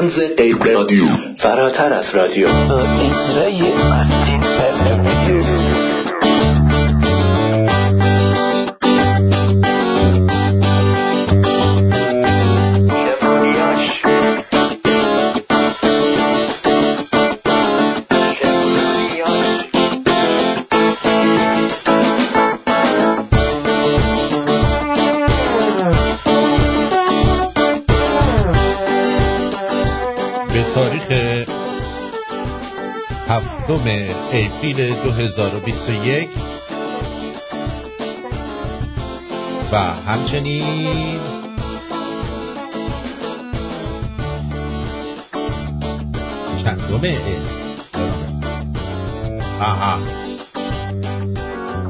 تنز غیر رادیو. فراتر از رادیو. اپریل 2021 و همچنین چندمه آها.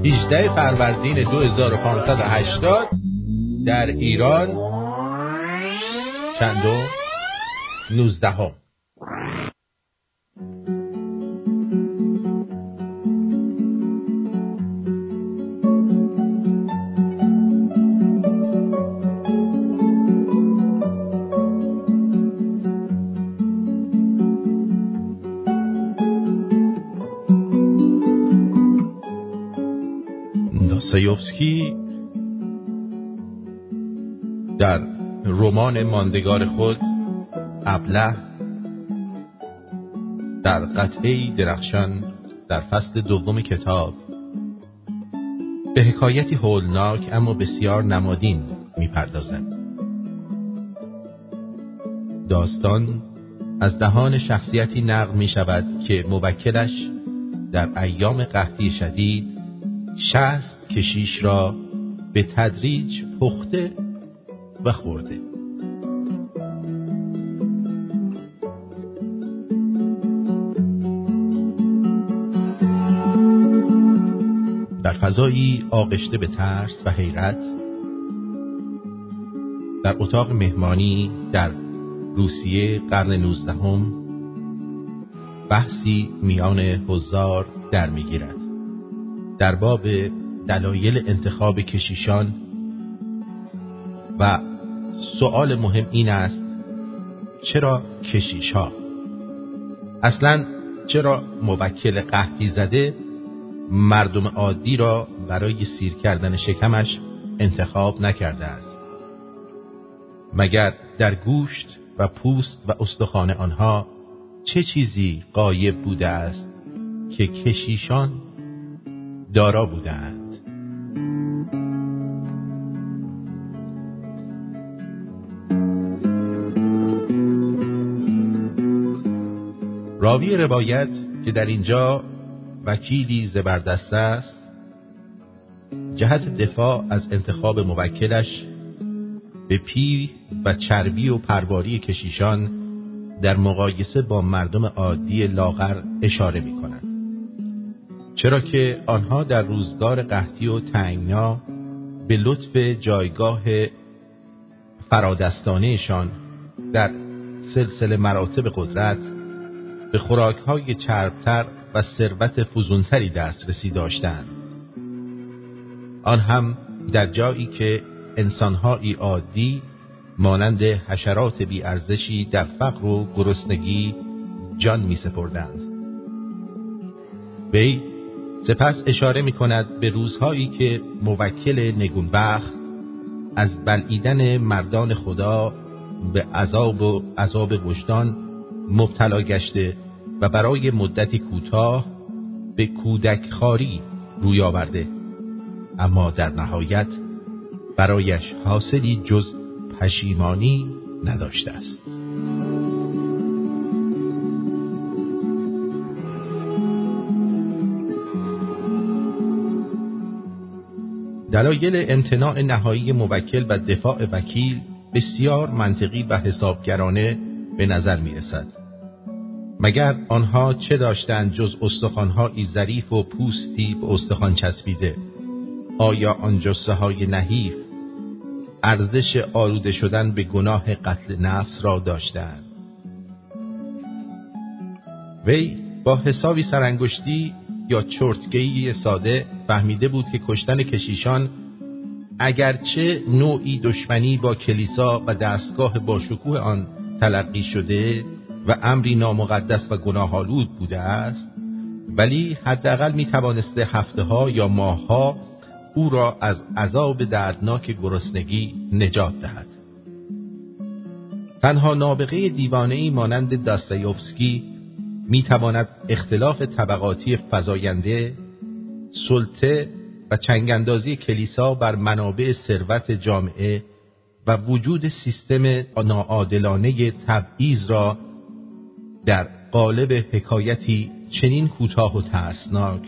18 فروردین 2580 در ایران. چندم 19 هم. رمان ماندگار خود ابله در قطعه درخشان در فصل دوم کتاب. به حکایتی هولناک اما بسیار نمادین می‌پردازد. داستان از دهان شخصیتی نقل می شود که موکلش در ایام قحطی شدید شست کشیش را به تدریج پخته و خورده. فضایی آغشته به ترس و حیرت در اتاق مهمانی در روسیه قرن نوزدهم بحثی میان حضار در می‌گیرد. در باب دلایل انتخاب کشیشان و سؤال مهم این است چرا کشیش ها اصلا چرا موکل قحطی زده مردم عادی را برای سیر کردن شکمش انتخاب نکرده است. مگر در گوشت و پوست و استخوان آنها چه چیزی قایب بوده است که کشیشان دارا بودند؟ راوی روایت که در اینجا وکیلی زبردست است جهت دفاع از انتخاب موکلش به پی و چربی و پرواری کشیشان در مقایسه با مردم عادی لاغر اشاره می کند. چرا که آنها در روزگار قحطی و تنگنا به لطف جایگاه فرادستانهشان در سلسله مراتب قدرت به خوراکهای چربتر و ثروت فزونتری دسترسی داشتند. آن هم در جایی که انسانهایی عادی مانند حشرات بیارزشی در فقر و گرسنگی جان می سپردند وی سپس اشاره می کند به روزهایی که موکل نگونبخت از بلعیدن مردان خدا به عذاب و عذاب وجدان مبتلا گشته و برای مدتی کوتاه به کودک خاری روی آورده اما در نهایت برایش حاصلی جز پشیمانی نداشته است دلایل امتناع نهایی موکل و دفاع وکیل بسیار منطقی و حسابگرانه به نظر می رسد. مگر آنها چه داشتند جز استخوانهایی ظریف و پوستی به استخوان چسبیده؟ آیا آن جسه های نحیف ارزش آلوده شدن به گناه قتل نفس را داشتند؟ وی با حسابی سرانگشتی یا چرتگی ساده فهمیده بود که کشتن کشیشان اگرچه نوعی دشمنی با کلیسا و دستگاه باشکوه آن تلقی شده و امری نامقدس و گناهالود بوده است ولی حداقل می توانسته هفته ها یا ماه ها او را از عذاب دردناک گرسنگی نجات دهد. تنها نابغه دیوانه ای مانند داستایوفسکی می تواند اختلاف طبقاتی فزاینده سلطه و چنگاندازی کلیسا بر منابع ثروت جامعه و وجود سیستم ناعادلانه تبعیض را در قالب حکایتی چنین کوتاه و ترسناک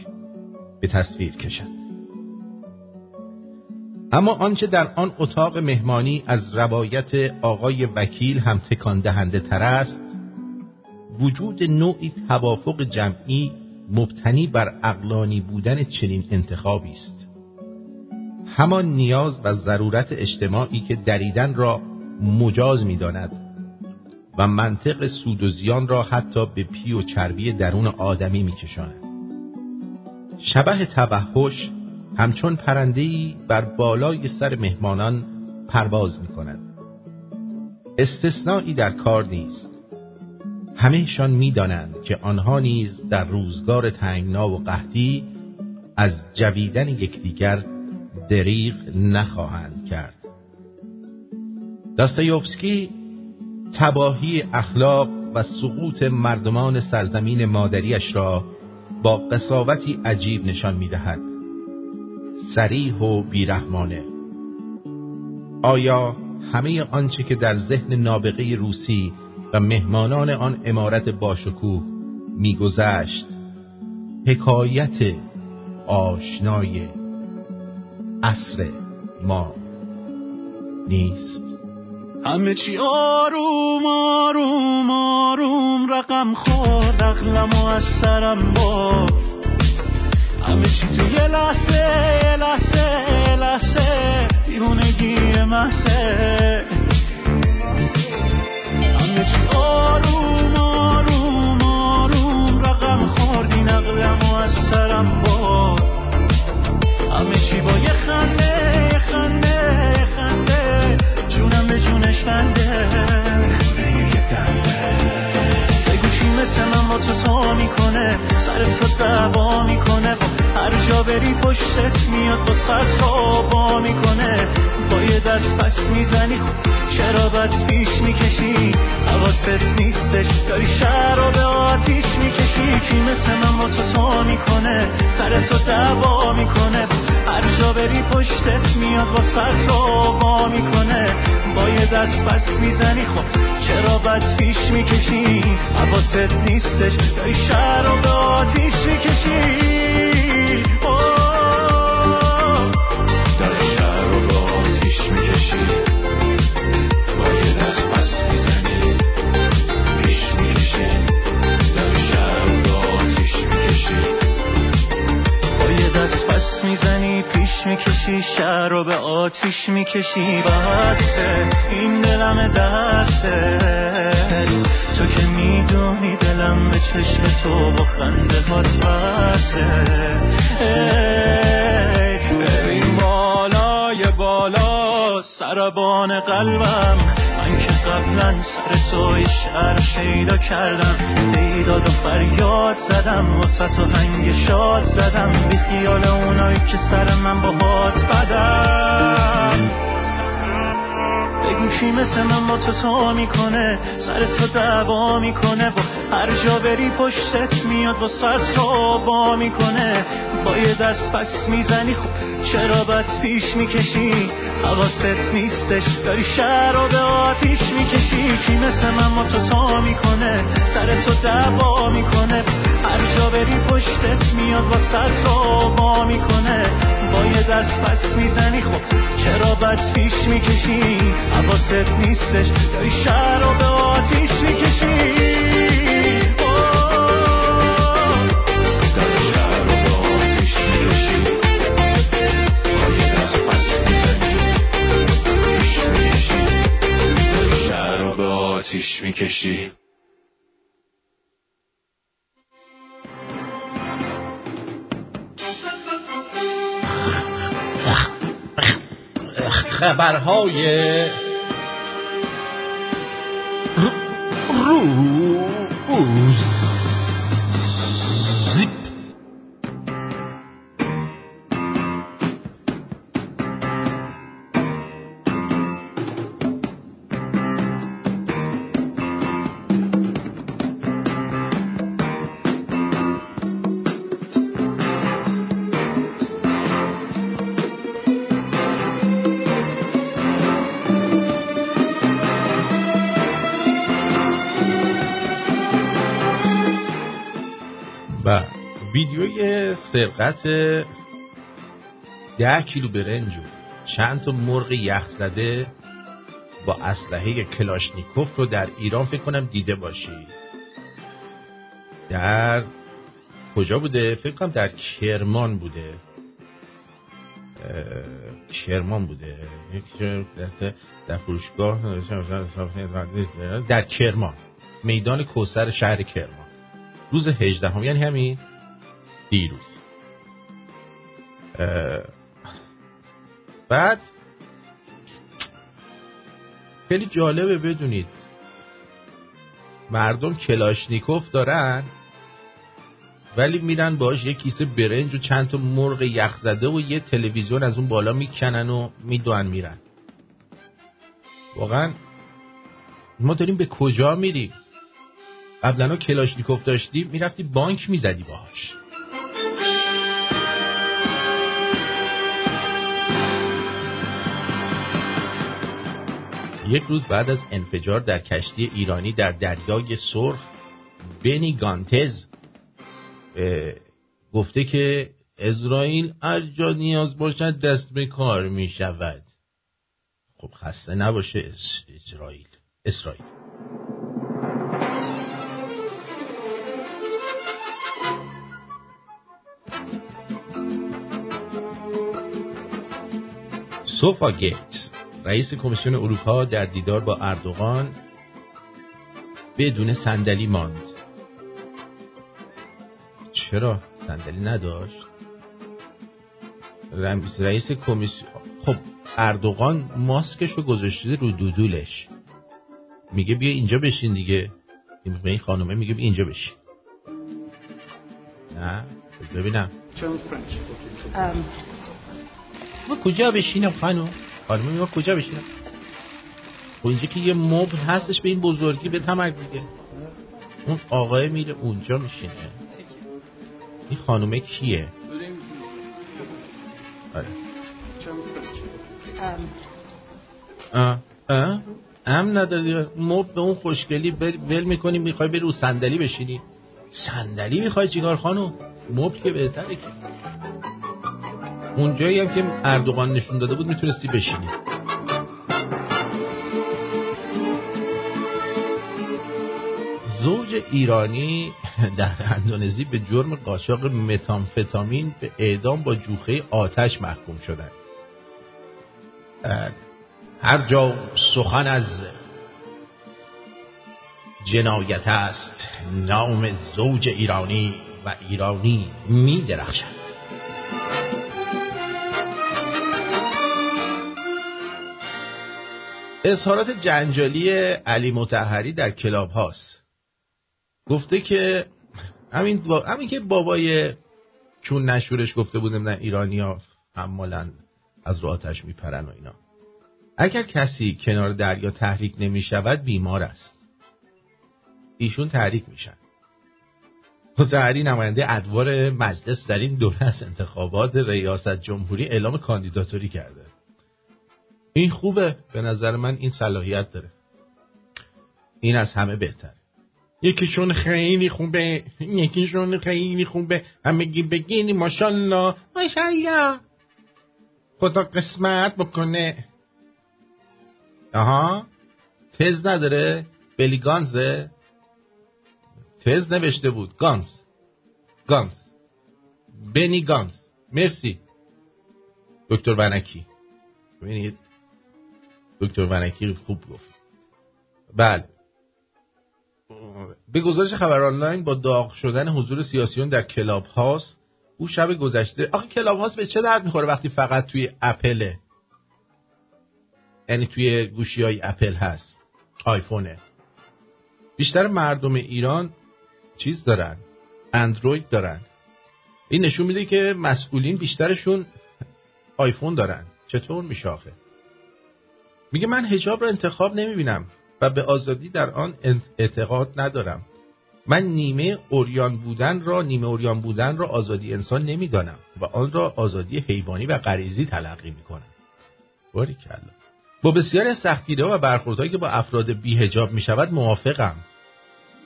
به تصویر کشد. اما آنچه در آن اتاق مهمانی از روایت آقای وکیل هم تکان دهنده تر است وجود نوعی توافق جمعی مبتنی بر اقلانی بودن چنین انتخابی است. همان نیاز و ضرورت اجتماعی که دریدن را مجاز می‌داند. و منطق سود و زیان را حتی به پی و چربی درون آدمی میکشاند. شبه توحش همچون پرندهی بر بالای سر مهمانان پرواز می کند استثنایی در کار نیست. همهشان می‌دانند که آنها نیز در روزگار تنگنا و قحطی از جویدن یکدیگر دریغ نخواهند کرد. داستایوفسکی تباهی اخلاق و سقوط مردمان سرزمین مادریش را با قصاوتی عجیب نشان می‌دهد. سریح و بیرحمانه. آیا همه آنچه که در ذهن نابغه روسی و مهمانان آن امارت باشکوه میگذشت حکایت آشنای عصر ما نیست؟ همه چی آروم آروم آروم رقم خورد اقلم و از سرم باز. همه چی تو یه لحظه یه لحظه یه لحظه محصه همه چی آروم آروم آروم رقم خوردی نقلم و از سرم باز. همه چی با یه خنده بنده بگو چی مثل من با تو تا می‌کنه سر تو دعوا می‌کنه. هر جا بری پشتت میاد با سر با می‌کنه. با یه دست پس می‌زنی چرا بد پیش می‌کشی؟ حواست نیستش داری به آتیش می‌کشی. کی مثل من با تو تا می‌کنه سر تو می‌کنه. هر جا بری پشتت میاد با سر با می‌کنه. با یه دست پس می‌زنی خب چرا بد پیش می‌کشی؟ حواست نیستش داری شهر رو به آتیش می‌کشی. می‌کشی شهر رو به آتیش می‌کشی. بسته این دلم دسته. تو که می‌دونی دلم به چشم تو با خنده هات بسته. سربان قلبم. من که قبلا سر توی شهر شیدا کردم. بیداد و فریاد زدم. واسه تو هنگ شاد زدم. بی خیال اونایی که سر من با هات بدم. بگو کی مثل من با تو تا می‌کنه سر تو دعوا می‌کنه. و هر جا بری پشتت میاد با سر تو با می‌کنه. با یه دست پس می‌زنی خب چرا بد پیش می‌کشی؟ حواست نیستش داری شهر به آتیش می‌کشی. کی مثل من با تو تا می‌کنه سر تو دعوا می‌کنه. هر جا بری پشتت میاد با سر تو با می‌کنه. با یه دست پس می‌زنی. خب چرا بد پیش می‌کشی؟ حواست نیستش. داری شهر رو به آتیش می‌کشی. آتیش می‌کشی. خبرهای روز. سرقت ده کیلو برنج و چند تا مرغ یخ زده با اسلحه کلاشنیکوف رو در ایران فکر کنم دیده باشی. در کجا بوده؟ فکر کنم در کرمان بوده. کرمان بوده. در فروشگاه در کرمان. میدان کوسر شهر کرمان. روز 18 هم یعنی همین دیروز. بعد خیلی جالبه بدونید. مردم کلاشنیکوف دارن ولی میرن باش یه کیسه برنج و چند تا مرغ یخ زده و یه تلویزیون از اون بالا می‌کنن و میدوان میرن. واقعا ما داریم به کجا میریم؟ قبلا کلاشنیکوف داشتی می‌رفتی بانک می‌زدی باهاش. یک روز بعد از انفجار در کشتی ایرانی در دریای سرخ بنی گانتز گفته که اسرائیل هر جا نیاز باشد دست به کار می شود خب خسته نباشه اسرائیل. اسرائیل. سوفا گیت رئیس کمیسیون اروپا در دیدار با اردوغان بدون صندلی ماند. چرا صندلی نداشت؟ رئیس کمیسیون خب اردوغان ماسکش رو گذاشته رو دودولش. میگه بیا اینجا بشین دیگه. به این خانومه میگه بیا اینجا بشین. نه ببینم. ما کجا بشینم خانم؟ خانم میگه کجا بشینم؟ خب اینجا که یه مبل هستش به این بزرگی به تمک دیگه اون آقای میره اونجا میشینه. این خانومه کیه؟ آره. ام اه ام نداری؟ مب به اون خوشگلی ول می‌کنی می‌خوای بری رو صندلی بشینی. صندلی می‌خوای چیکار خانم مبل که بهتره که. اونجایی هم که اردوغان نشون داده بود می‌تونستی بشینی. زوج ایرانی در اندونزی به جرم قاچاق متامفتامین به اعدام با جوخه آتش محکوم شدند. هر جا سخن از جنایت است نام زوج ایرانی و ایرانی می درخشد اظهارات جنجالی علی متحری در کلاب هاست. گفته که همین, همین که بابای چون نشورش گفته بودم نه ایرانی ها از رو آتش میپرن و اینا. اگر کسی کنار دریا تحریک نمی شود بیمار است. ایشون تحریک میشن. متحری نماینده ادوار مجلس در این دوره از انتخابات ریاست جمهوری اعلام کاندیداتوری کرده. این خوبه. به نظر من این صلاحیت داره. این از همه بهتره. یکیشون خیلی خوبه یکیشون خیلی خوبه. همگی بگینی ماشالله ماشالله خدا قسمت بکنه. آها. تز نداره. بلی گانزه. تز نوشته بود. گانز. گانز. بنی گانز. مرسی. دکتر ونکی. ببینید. دکتر ونکی خوب گفت. بله. به گزارش خبر آنلاین با داغ شدن حضور سیاسیون در کلاب هاوس تو شب گذشته آخه کلاب هاوس به چه درد می‌خوره وقتی فقط توی اپله؟ یعنی توی گوشی های اپل هست. آیفونه بیشتر مردم ایران چیز دارن؟ اندروید دارن. این نشون میده که مسئولین بیشترشون آیفون دارن. چطور میشه آخه؟ میگه من هجاب رو انتخاب نمی‌بینم و به آزادی در آن اعتقاد ندارم. من نیمه اوریان بودن را نیمه اوریان بودن را آزادی انسان نمی‌دانم و آن را آزادی حیوانی و غریزی تلقی می‌کنم. باری کلا با بسیاری از سختگیری و برخوردهایی که با افراد بی هجاب می شود موافقم.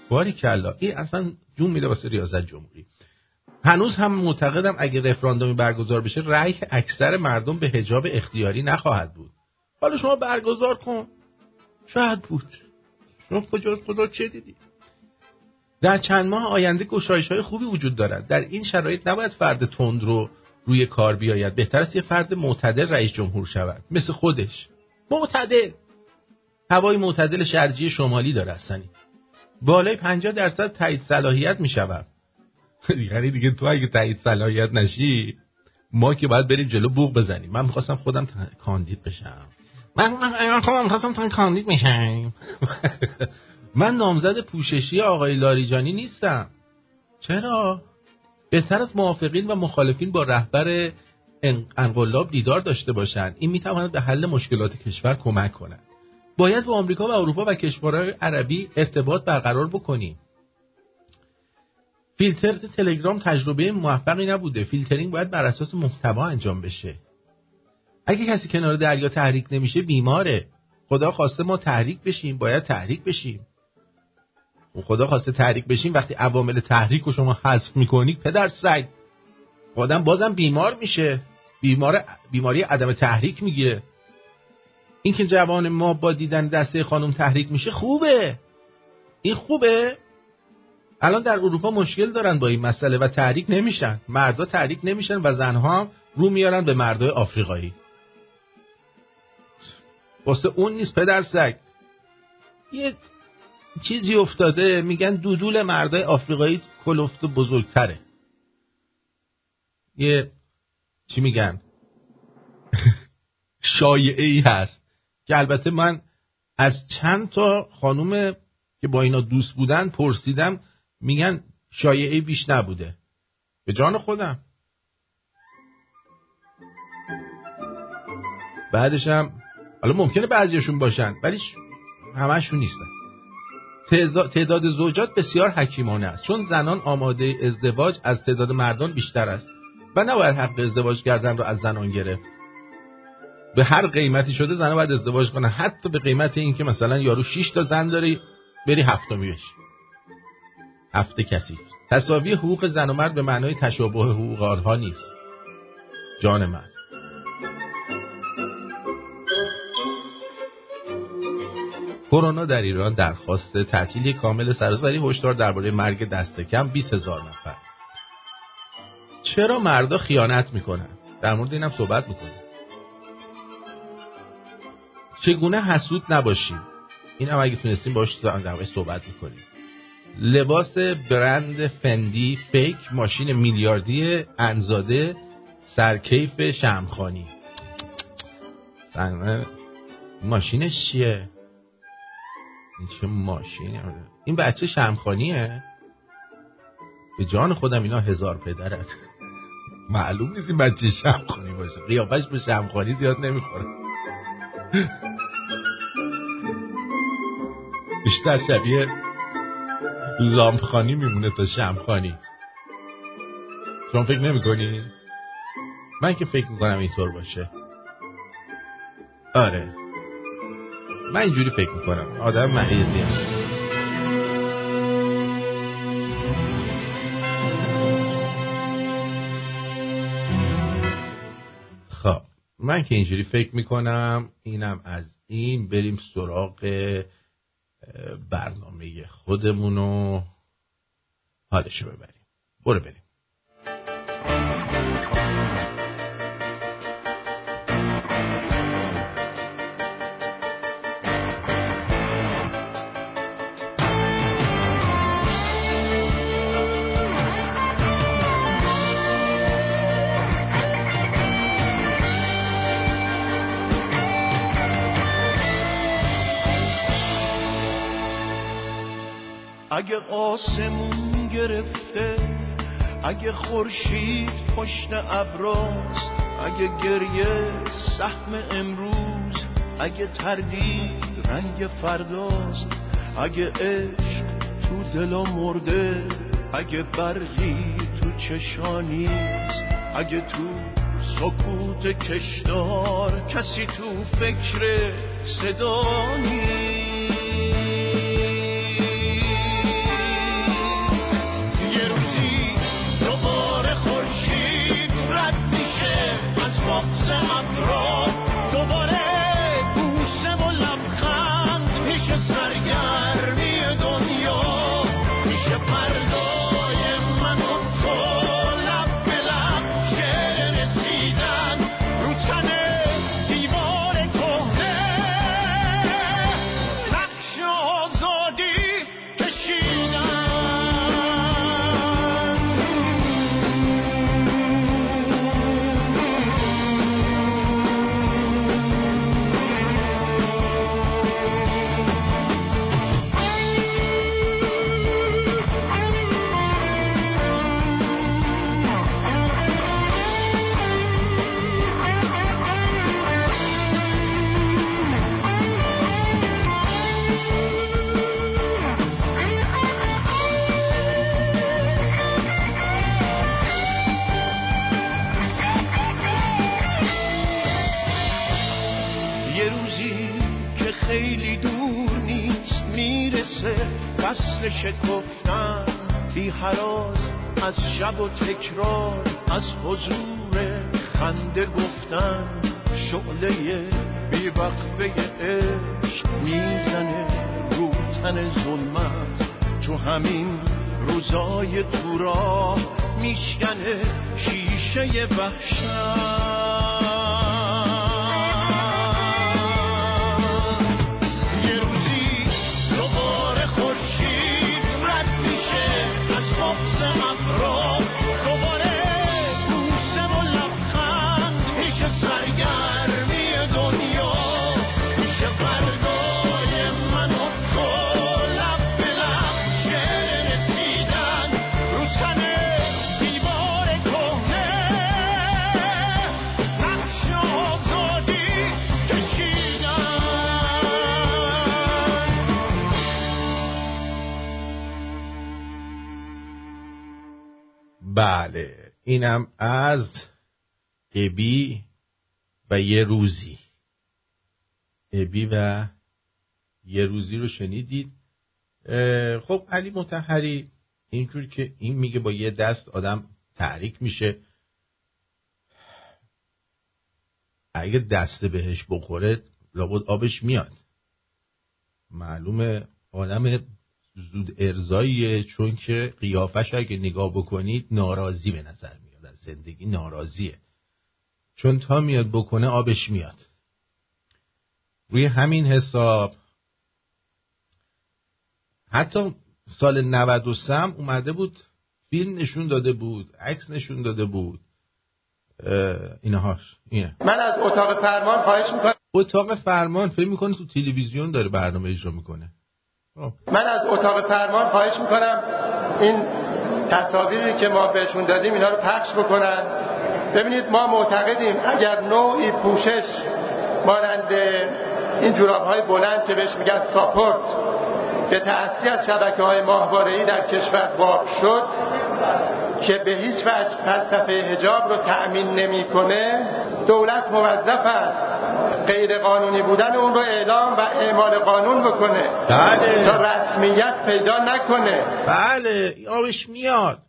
باری کلا این اصلا جون میده واسه ریاست جمهوری. هنوز هم معتقدم اگه رفراندومی برگزار بشه رأی اکثر مردم به حجاب اختیاری نخواهد بود. حالا شما برگزار کن. شاید بود. شما خدا خدا چه دیدی؟ در چند ماه آینده گشایش های خوبی وجود دارد. در این شرایط نباید فرد تند رو روی کار بیاید. بهتر است یه فرد معتدل رئیس جمهور شود. مثل خودش. معتدل. هوای معتدل شرجی شمالی داره اصلا. بالای 50 درصد تایید صلاحیت می شود یعنی دیگه تو اگه تایید صلاحیت نشی ما که باید بریم جلو بوق بزنیم. من می‌خواستم خودم کاندید بشم. من خودم می‌خواستم کاندید بشم من نامزد پوششی آقای لاریجانی نیستم. چرا؟ بهتر از موافقین و مخالفین با رهبر انقلاب دیدار داشته باشند این می‌تواند به حل مشکلات کشور کمک کند. باید با آمریکا و اروپا و کشورهای عربی ارتباط برقرار بکنیم. فیلتر تلگرام تجربه موفقی نبوده. فیلترینگ باید بر اساس محتوا انجام بشه. اگه کسی کنار دریا تحریک نمیشه بیماره. خدا خواسته ما تحریک بشیم باید تحریک بشیم. خدا خواسته تحریک بشیم وقتی عوامل تحریک رو شما حذف می‌کنید پدر سگ. آدم بازم بیمار میشه. بیمار بیماری عدم تحریک می‌گیره. اینکه جوان ما با دیدن دسته خانم تحریک میشه خوبه. این خوبه. الان در اروپا مشکل دارن با این مسئله و تحریک نمیشن. مردا تحریک نمیشن و زنها رو میارن به مردای آفریقایی. واسه اون نیست پدر سگ. یه چیزی افتاده میگن دودول مردای آفریقایی کلفت بزرگتره. یه چی میگن؟ شایعه ای هست که البته من از چند تا خانوم که با اینا دوست بودن پرسیدم میگن شایعه بیش نبوده. به جان خودم. بعدش هم حالا ممکنه بعضیشون باشن ولی همشون نیستن. تعداد زوجات بسیار حکیمانه است. چون زنان آماده ازدواج از تعداد مردان بیشتر است و نباید حق ازدواج کردن رو از زنان گرفت. به هر قیمتی شده زنان باید ازدواج کنن حتی به قیمت این که مثلا یارو 6 تا زن داری بری هفتمی بشی هفته کسی. تصاوی حقوق زن و مرد به معنای تشابه حقوق آنها نیست. جان من کرونا در ایران درخواست تعطیلی کامل سراسری هشدار درباره مرگ دست کم 20 هزار نفر. چرا مردا خیانت می‌کنن؟ در مورد اینم صحبت می‌کنیم. چگونه حسود نباشیم؟ این هم اگه تونستیم باش در صحبت می‌کنیم. لباس برند فندی فیک ماشین میلیاردی انزاده سرکیف شمخانی. ماشینش چیه؟ این چه ماشینی این بچه شمخانیه به جان خودم اینا هزار پدر هست معلوم نیست این بچه شمخانی باشه. قیافش به شمخانی زیاد نمی‌خوره. بیشتر شبیه لامپخانی میمونه تا شمخانی شما فکر نمی کنی؟ من که فکر می‌کنم اینطور باشه. آره. من اینجوری فکر می‌کنم. آدم مریضی هم. خب من که اینجوری فکر می‌کنم اینم از این. بریم سراغ برنامه خودمونو. حالشو ببریم. برو بریم. آسمون گرفته. اگه خورشید پشت ابراست اگه گریه سهم امروز اگه تردید رنگ فرداست. اگه عشق تو دلا مرده اگه برقی تو چشانیست اگه تو سکوت کشدار کسی تو فکر صدا نیست. فصل شکفتن بی حراز از شب و تکرار از حضور خنده گفتن. شعله بی وقفه عشق می‌زنه رو تن ظلمت. تو همین روزای تو راه میشکنه شیشه وحشت. اینم از ابی و یه روزی. ابی و یه روزی رو شنیدید. خب علی متحری اینجور که این میگه با یه دست آدم تحریک میشه. اگه دست بهش بخوره لابد آبش میاد. معلومه آدم زود ارزاییه چون که قیافش اگه نگاه بکنید ناراضی به نظر میاد از زندگی ناراضیه. چون تا میاد بکنه آبش میاد. روی همین حساب حتی سال 93 اومده بود فیلم نشون داده بود عکس نشون داده بود. اینهاش اینه. من از اتاق فرمان خواهش می‌کنم. اتاق فرمان فکر می‌کنه تو تلویزیون داره برنامه اجرا می‌کنه. من از اتاق فرمان خواهش می‌کنم این تصاویری که ما بهشون دادیم اینا رو پخش بکنن. ببینید ما معتقدیم اگر نوعی پوشش مانند این جوراب های بلند که بهش میگن ساپورت به تأثیر از شبکه های ماهواره‌ای در کشور باب شد که به هیچ وجه فلسفه هجاب رو تأمین نمی‌کنه دولت موظف است غیر قانونی بودن اون رو اعلام و اعمال قانون بکنه. بله. تا رسمیت پیدا نکنه. بله. آبش میاد.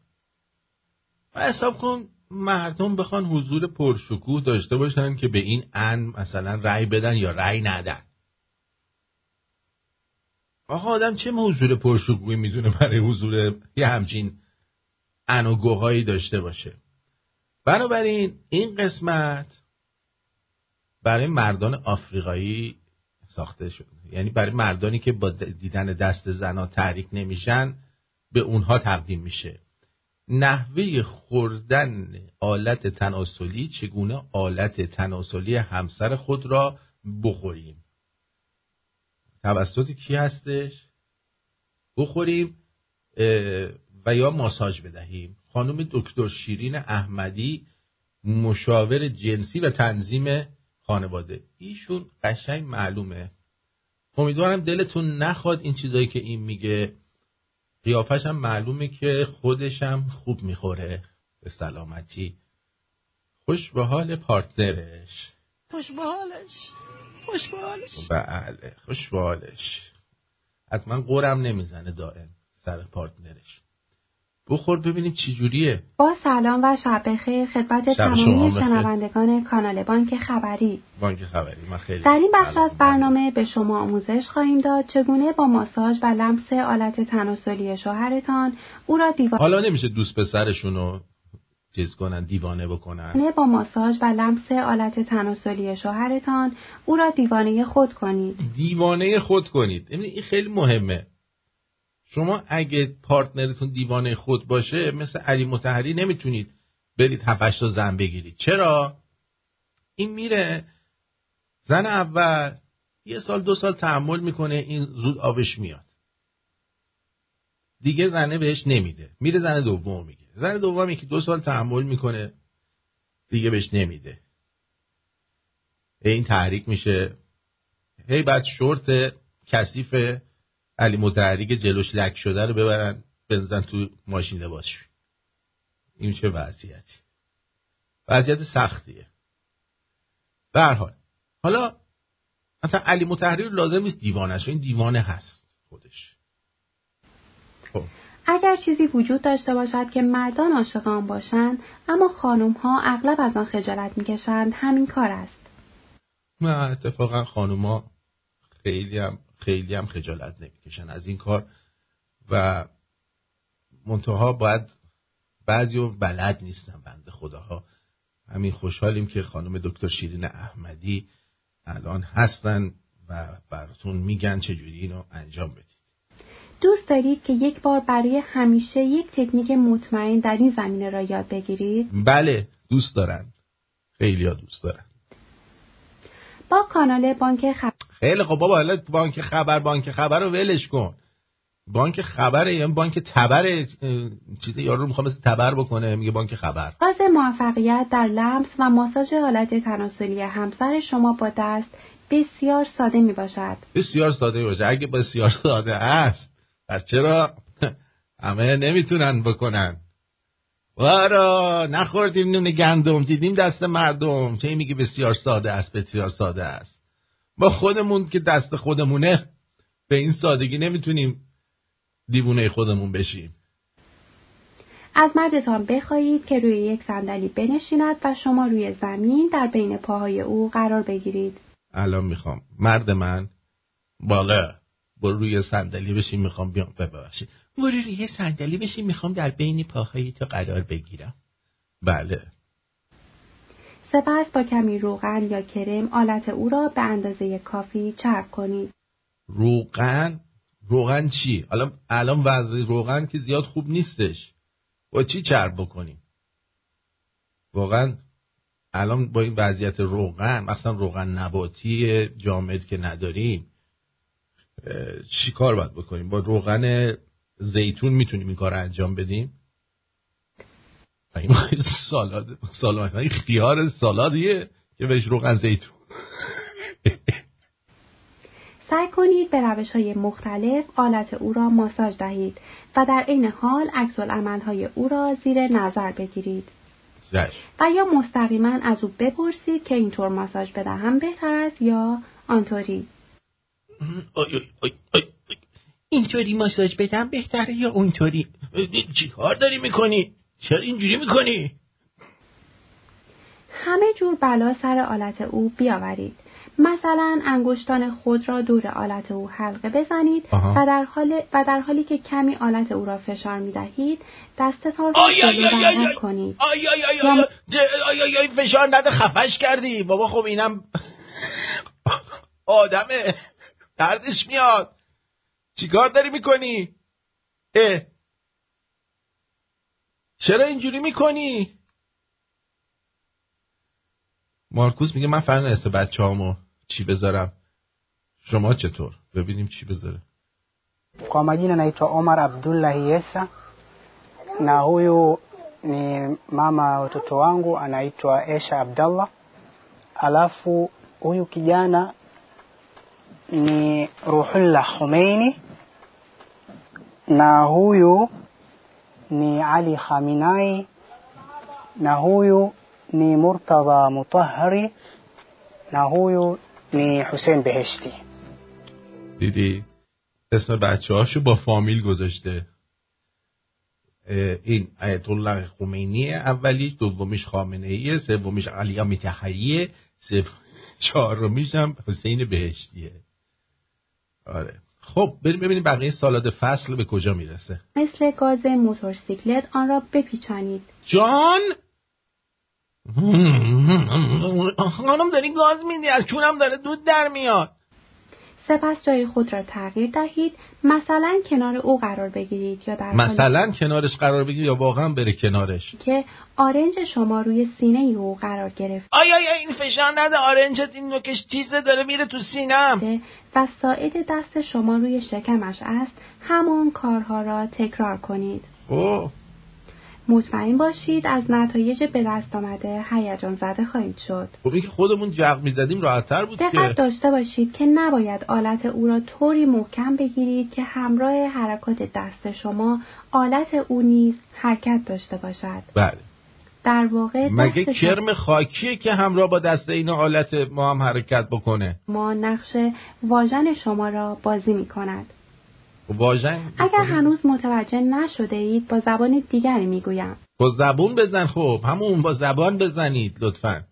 و حساب کن مردم بخوان حضور پرشکوه داشته باشن که به این ان مثلا رأی بدن یا رأی ندن. آقا آدم چه حضور پرشکوهی می‌دونه برای حضور یه همچین انوگوهایی داشته باشه؟ بنابراین این قسمت برای مردان آفریقایی ساخته شد. یعنی برای مردانی که با دیدن دست زنا تحریک نمیشن به اونها تقدیم میشه. نحوه خوردن آلت تناسلی چگونه آلت تناسلی همسر خود را بخوریم؟ توسط کی هستش؟ بخوریم و یا ماساژ بدهیم. خانم دکتر شیرین احمدی مشاور جنسی و تنظیم خانواده ایشون قشنگ معلومه. امیدوارم دلتون نخواد این چیزایی که این میگه. قیافش هم معلومه که خودشم خوب می‌خوره. به سلامتی. خوش به حال پارتنرش. خوش به حالش. خوش به حالش. بله خوش به حالش. حتما قرم نمی‌زنه دائم سر پارتنرش. بخور ببینیم چی جوریه. با سلام و شب بخیر. خدمت تمامی. شنوندگان کانال بانک خبری. بانک خبری. من خیلی در این بخش از. برنامه به شما آموزش خواهیم داد. چگونه با ماساژ و لمس آلت تناسلی شوهرتان او را دیوانه حالا نمیشه دوست پسرشون رو چیز کنن دیوانه بکنن؟ با ماساژ و لمس آلت تناسلی شوهرتان او را دیوانه خود کنید؟ دیوانه خود کنید. این خیلی مهمه. شما اگه پارتنرتون دیوانه خود باشه مثل علی متحری نمی‌تونید برید هفتش تا زن بگیرید. چرا؟ این میره زن اول یه سال دو سال تحمل می‌کنه این زود آبش میاد. دیگه زنه بهش نمیده. میره زن دوم میگه زن دومی که دو سال تحمل می‌کنه دیگه بهش نمیده. این تحریک میشه. هی بعد شورت کثیف علی متحری که جلوش لک شده رو ببرن بنزن تو ماشین لباسش این چه وضعیتی؟ وضعیت سختیه. به حال حالا مثلا علی متحری لازم نیست دیوانه این دیوانه هست خودش. خب. اگر چیزی وجود داشته باشد که مردان عاشق آن باشند اما خانم ها اغلب از آن خجالت می‌کشند همین کار است. نه اتفاقا خانوما خیلی هم خیلی هم خجالت نمی‌کشن از این کار. و منتها باید بعضی و بلد نیستن بنده خداها. همین خوشحالیم که خانم دکتر شیرین احمدی الان هستن و براتون میگن چجوری اینو انجام بدید. دوست دارید که یک بار برای همیشه یک تکنیک مطمئن در این زمینه را یاد بگیرید؟ بله دوست دارن. خیلی ها دوست دارن. با کانال بانک خبر خیلی خب بابا حالا بانک خبر بانک خبر رو ولش کن. بانک خبره یا بانک تبر چیز یارو رو می‌خوام مثل تبر بکنه میگه بانک خبر. راز موفقیت در لمس و ماساژ حالت تناسلی همسر شما با دست بسیار ساده می باشد. بسیار ساده باشه اگه بسیار ساده است پس چرا همه نمی‌تونن بکنن؟ وارا نخوردیم نون گندم دیدیم دست مردم. چه میگه بسیار ساده است بسیار ساده است. ما خودمون که دست خودمونه به این سادگی نمی‌تونیم دیوونه خودمون بشیم. از مردتان بخواهید که روی یک صندلی بنشیند و شما روی زمین در بین پاهای او قرار بگیرید. الان می‌خوام. مرد من بالا برو روی صندلی بشین می‌خوام بیام. ببخشید. برو روی صندلی بشین می‌خوام در بین پاهای تو قرار بگیرم. بله. سپس با کمی روغن یا کرم آلت او را به اندازه کافی چرب کنید. روغن؟ روغن چی؟ الان الان وضع روغن که زیاد خوب نیستش. با چی چرب بکنیم؟ واقعا الان با این وضعیت روغن مثلا روغن نباتی جامد که نداریم چی کار باید بکنیم؟ با روغن زیتون می‌تونیم این کار انجام بدیم؟ این سالاد سالاد این خیار سالادیه که بهش روغن زیتون سعی کنید به روش های مختلف آلت او را ماساژ دهید و در عین حال عکس های او را زیر نظر بگیرید. و یا مستقیما از او بپرسید که اینطور ماساژ بدهم بهتر است یا آنطوری. اینطوری ماساژ بدم بهتره یا اونطوری چی کار داری می‌کنی؟ چرا اینجوری می‌کنی؟ همه جور بلا سر آلت او بیاورید. مثلا انگشتان خود را دور آلت او حلقه بزنید و در, حال و در حالی که کمی آلت او را فشار می دهید دستتان را جلو کنید آی آی آی آی آی آی فشار نده خفش کردی بابا خب اینم آدمه دردش میاد چیکار داری می‌کنی؟ اه چرا اینجوری میکنی؟ مارکوس میگه من فرق است بچه همو چی بذارم شما چطور ببینیم چی بذاره Kwa majina naitwa Omar Abdullahi Yesa na huyu ni mama watoto wangu anaitwa Esha Abdallah. Alafu huyu kijana ni Ruhullah Khomeini na huyu ni Ali Khamenei na huyu ni Murtadha Mutahhari na huyu ni حسین بهشتی. دیدی؟ اسم بچه هاشو با فامیل گذاشته. این آیت الله خمینی اولی دومیش خامنه ایه سومیش علی متحریه چهارمیش هم حسین بهشتیه. آره. خب بریم ببینیم بقیه سالاد فصل به کجا می‌رسه. مثل گاز موتورسیکلت آن را بپیچانید. جان! خانم داری گاز میدی از چونم داره دود در میاد. سپس جای خود را تغییر دهید. مثلا کنار او قرار بگیرید یا در مثلا کنارش قرار بگیرید یا واقعا بره کنارش؟ که آرنج شما روی سینه او قرار گرفت. آیا آیا این فشار نده آرنجت این نوکش چیزه داره میره تو سینم. و ساعد دست شما روی شکمش است همان کارها را تکرار کنید. اوه. مطمئن باشید از نتایج به دست آمده هیجان زده خواهید شد. خب این که خودمون جغ می‌زدیم راحتتر بود دقت داشته باشید که نباید آلت او را طوری محکم بگیرید که همراه حرکات دست شما آلت او نیز حرکت داشته باشد. بله. در واقع مگه کرم خاکیه که همراه با دست این آلت ما هم حرکت بکنه ما نقش واژن شما را بازی می کند واژن اگر هنوز متوجه نشده اید با زبان دیگری می‌گویم. با زبون بزن خب. همون با زبان بزنید لطفا.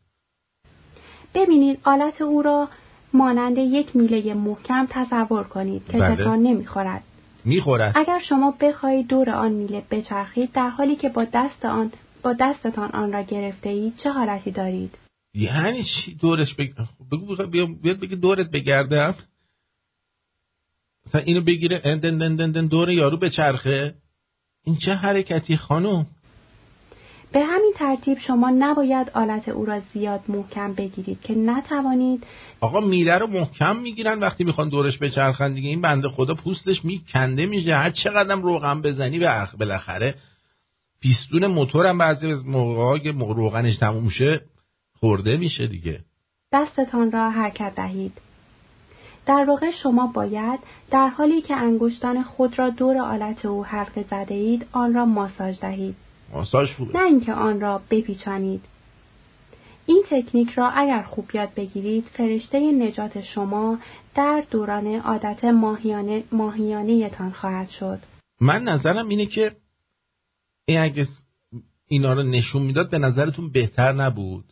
ببینید آلت او را مانند یک میله محکم تصور کنید که بله. تکان نمی‌خورد. می‌خورد. اگر شما بخواهید دور آن میله بچرخید در حالی که با دست آن با دستتان آن را گرفته اید چه حالتی دارید؟ یعنی چی دورش بگ... بگو بیاد بگی دورت بگردم. مثلا اینو بگیره دن دن دن دن دور یارو بچرخه این چه حرکتی خانم؟ به همین ترتیب شما نباید آلت او را زیاد محکم بگیرید که نتوانید. آقا میله رو محکم می‌گیرن وقتی می‌خوان دورش بچرخن دیگه. این بنده خدا پوستش میکنده میشه. هر چقدر روغن بزنی به بالاخره. پیستون موتورم بعضی از موقعا که روغنش تموم شه خورده میشه دیگه. دستتان را حرکت دهید. در واقع شما باید در حالی که انگشتان خود را دور آلت او حلقه زده اید آن را ماساژ دهید. ماساژ نه اینکه آن را بپیچانید. این تکنیک را اگر خوب یاد بگیرید فرشته نجات شما در دوران عادت ماهیانه ماهیانه تان خواهد شد. من نظرم اینه که این اگه اینا رو نشون می‌داد به نظرتون بهتر نبود.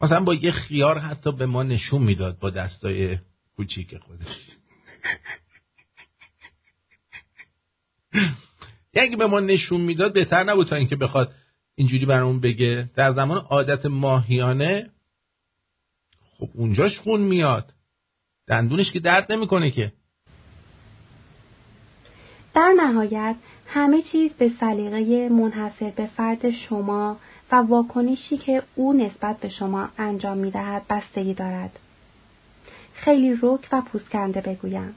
مثلا با یه خیار حتی به ما نشون می‌داد با دستای کوچیک خودش. یکی به ما نشون می‌داد بهتر نبود تا اینکه بخواد اینجوری برامون بگه. در زمان عادت ماهیانه خب اونجاش خون میاد. دندونش که درد نمی‌کنه که. در نهایت همه چیز به سلیقه منحصر به فرد شما و واکنشی که او نسبت به شما انجام می دهد بستگی دارد. خیلی رک و پوسکنده بگویم.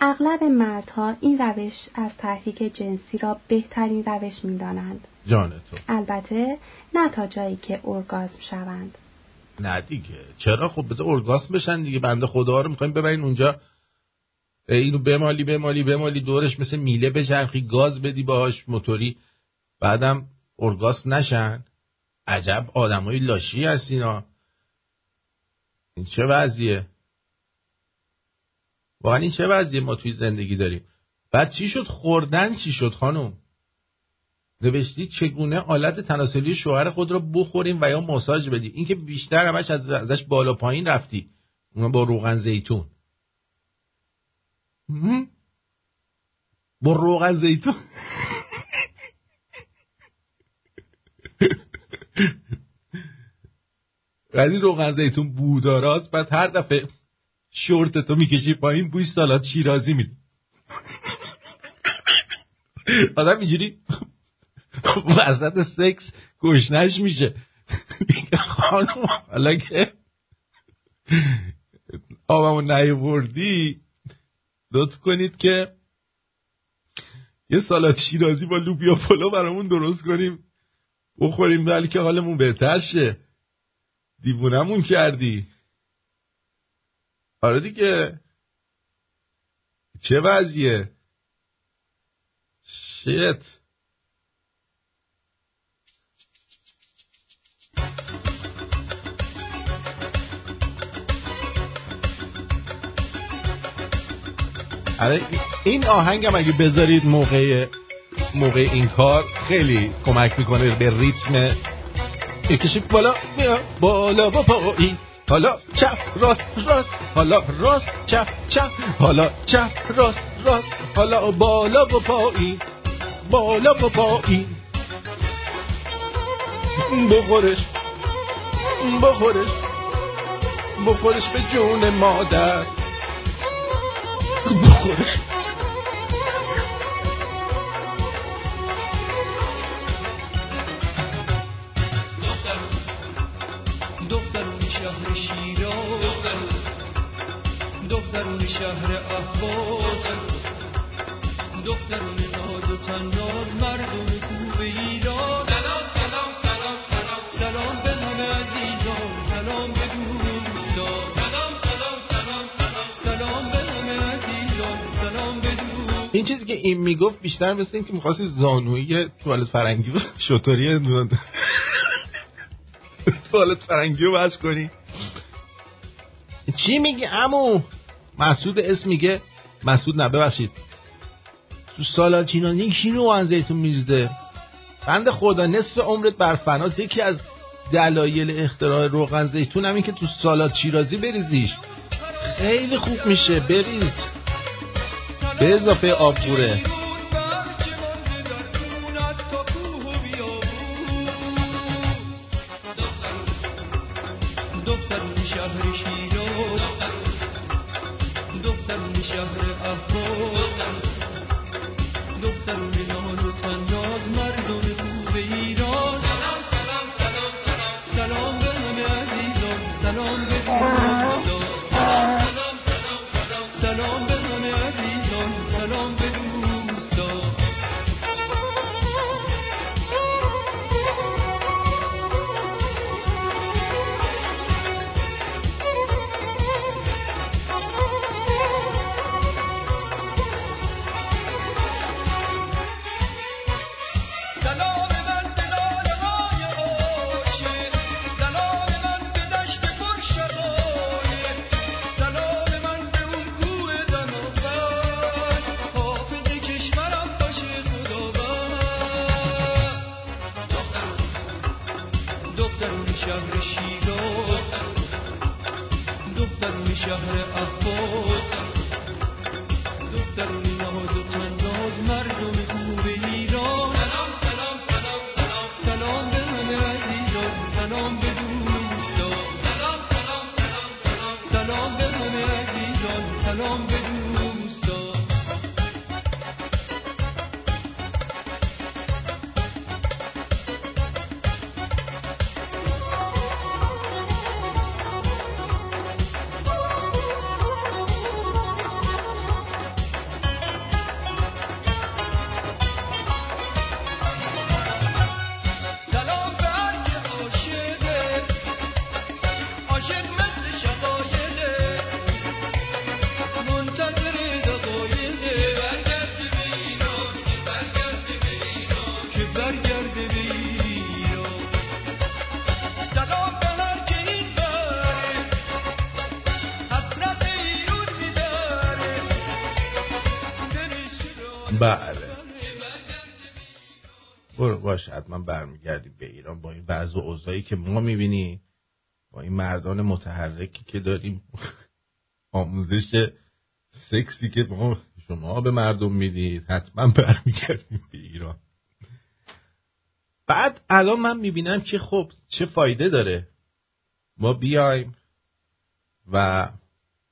اغلب مردها این روش از تحریک جنسی را بهترین روش می دانند. جان تو. البته نه تا جایی که ارگازم شوند. نه دیگه. چرا؟ خب بذار ارگاسم بشن دیگه. بنده خدا رو می‌خوایم ببرین اونجا. اینو بمالی بمالی بمالی. دورش مثل میله بچرخی گاز بدی باهاش موتوری. بعدم ارگاسم نشن. عجب آدمای لاشی هست اینا این چه وضعیه؟ واقعا این چه وضعیه ما توی زندگی داریم؟ بعد چی شد؟ خوردن چی شد خانم؟ نوشتی چگونه آلت تناسلی شوهر خود را بخوریم و یا ماساژ بدیم این که بیشتر همش از ازش بالا پایین رفتی. اون با روغن زیتون. با روغن زیتون؟ ولی روغن زیتون بوداراست بعد هر دفعه شورت تو می‌کشی پایین بوی سالات شیرازی میده. آدم اینجوری وسط سکس گشنش میشه. خانم حالا که آبمو نیوردی لطف کنید که یه سالات شیرازی با لوبیا پلو برامون درست کنیم. بخوریم ولی که حالمون بهتر شه. دیوونمون کردی. آره دیگه. چه وضعیه؟ شیت. آره این آهنگم اگه بذارید موقع موقع این کار خیلی کمک می‌کنه به ریتم. یکیشی بالا بیا بالا با پایی. حالا چپ راست راست. حالا راست چپ چپ. حالا چپ راست راست. حالا بالا و پایی. بالا و پایی. بخورش بخورش. بخورش به جون مادر. بخورش. دخترون شهر احواز دخترون ناز و تناز مردم خوب ایران. سلام سلام سلام سلام. سلام به همه عزیزان سلام به دوستان. سلام سلام سلام سلام. سلام به همه عزیزان سلام به دوستان. این چیزی که این می‌گفت بیشتر مثل این که می‌خواستی زانویی توالت فرنگی و شطوری توالت فرنگی رو بس کنی. چی میگی امو مسعود اسم میگه. مسعود نه ببخشید. تو سالاد چینانی کی روغن زیتون میریزه؟ بند خدا نصف عمرت بر فناس. یکی از دلایل اختراع روغن زیتون همین که تو سالاد شیرازی بریزیش. خیلی خوب میشه بریز. به اضافه آبگوره باش حتما برمیگردیم به ایران با این وضع و اوضاعی که ما می‌بینی با این مردان متحرکی که داریم. آموزش سکسی که ما شما به مردم می‌دید حتما برمیگردیم به ایران. بعد الان من می‌بینم که خب چه فایده داره. ما بیایم و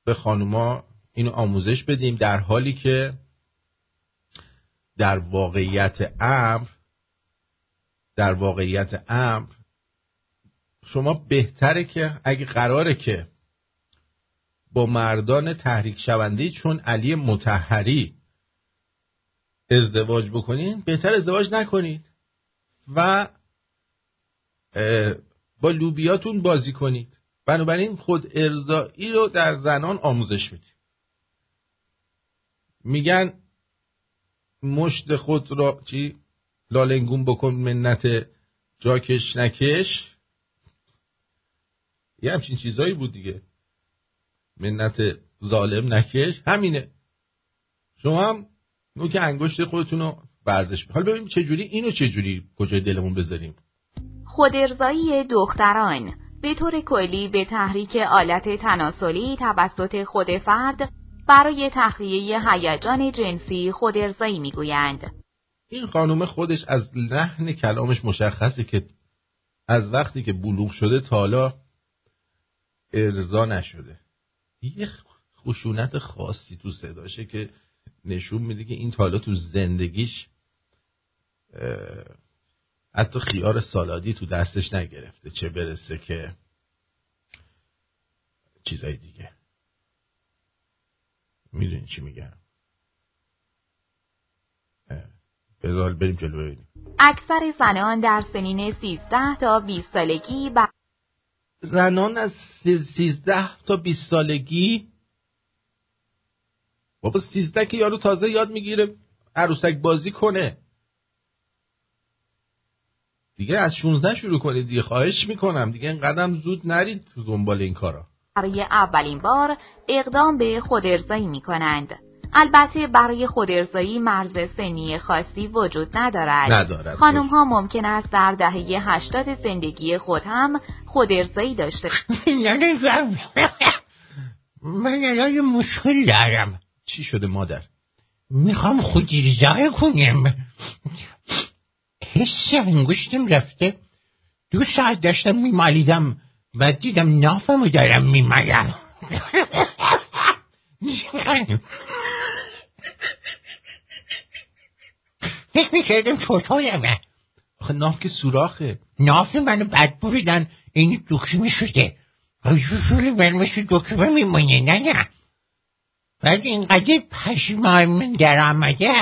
به خانوما اینو آموزش بدیم در حالی که در واقعیت امر در واقعیت امر شما بهتره که اگه قراره که با مردان تحریک شونده چون علی متحری ازدواج بکنین بهتر ازدواج نکنید و با لوبیاتون بازی کنید. بنابراین خود ارزایی رو در زنان آموزش میدیم میگن مشت خود را چی؟ لالنگون بکن منت جاکش نکش. یه همچین چیزایی بود دیگه. منت ظالم نکش. همینه. شما هم نوک انگشت خودتون رو ورزش حالا ببینیم چجوری اینو چجوری کجای دلمون بذاریم. خودارضایی دختران به طور کلی به تحریک آلت تناسلی توسط خود فرد برای تخلیه هیجان جنسی خودارضایی می‌گویند. این خانوم خودش از لحن کلامش مشخصه که از وقتی که بلوغ شده تالا ارضا نشده. یه خشونت خاصی تو صداشه که نشون میده که این تالا تو زندگیش حتی خیار سالادی تو دستش نگرفته چه برسه که چیزای دیگه. می‌دونی چی میگم؟ بذار بریم جلو ببینیم. اکثر زنان در سنین 13 تا 20 سالگی ب... زنان از 13 تا 20 سالگی؟ بابا 13 که یارو تازه یاد می‌گیره عروسک بازی کنه. دیگه از 16 شروع کنید دیگه خواهش می‌کنم. دیگه اینقدر زود نرید دنبال این کارا. برای اولین بار اقدام به خودارضایی می‌کنند. البته برای خودارضایی مرز سنی خاصی وجود ندارد. ندارد. خانم ها ممکن است در دهه هشتاد زندگی خود هم خودارضایی داشته من الان مشکل دارم چی شده مادر؟ می‌خوام خودارضایی کنیم حس انگشتم رفته دو ساعت داشتم میمالیدم و دیدم نافمو دارم میمالم فکر می‌کردم چطورمه آخه ناف که سوراخه. ناف منو بد بریدن این دکمه شده. من مثل دکمه میمونه نه نه. بعد اینقدر پشمام در آمده.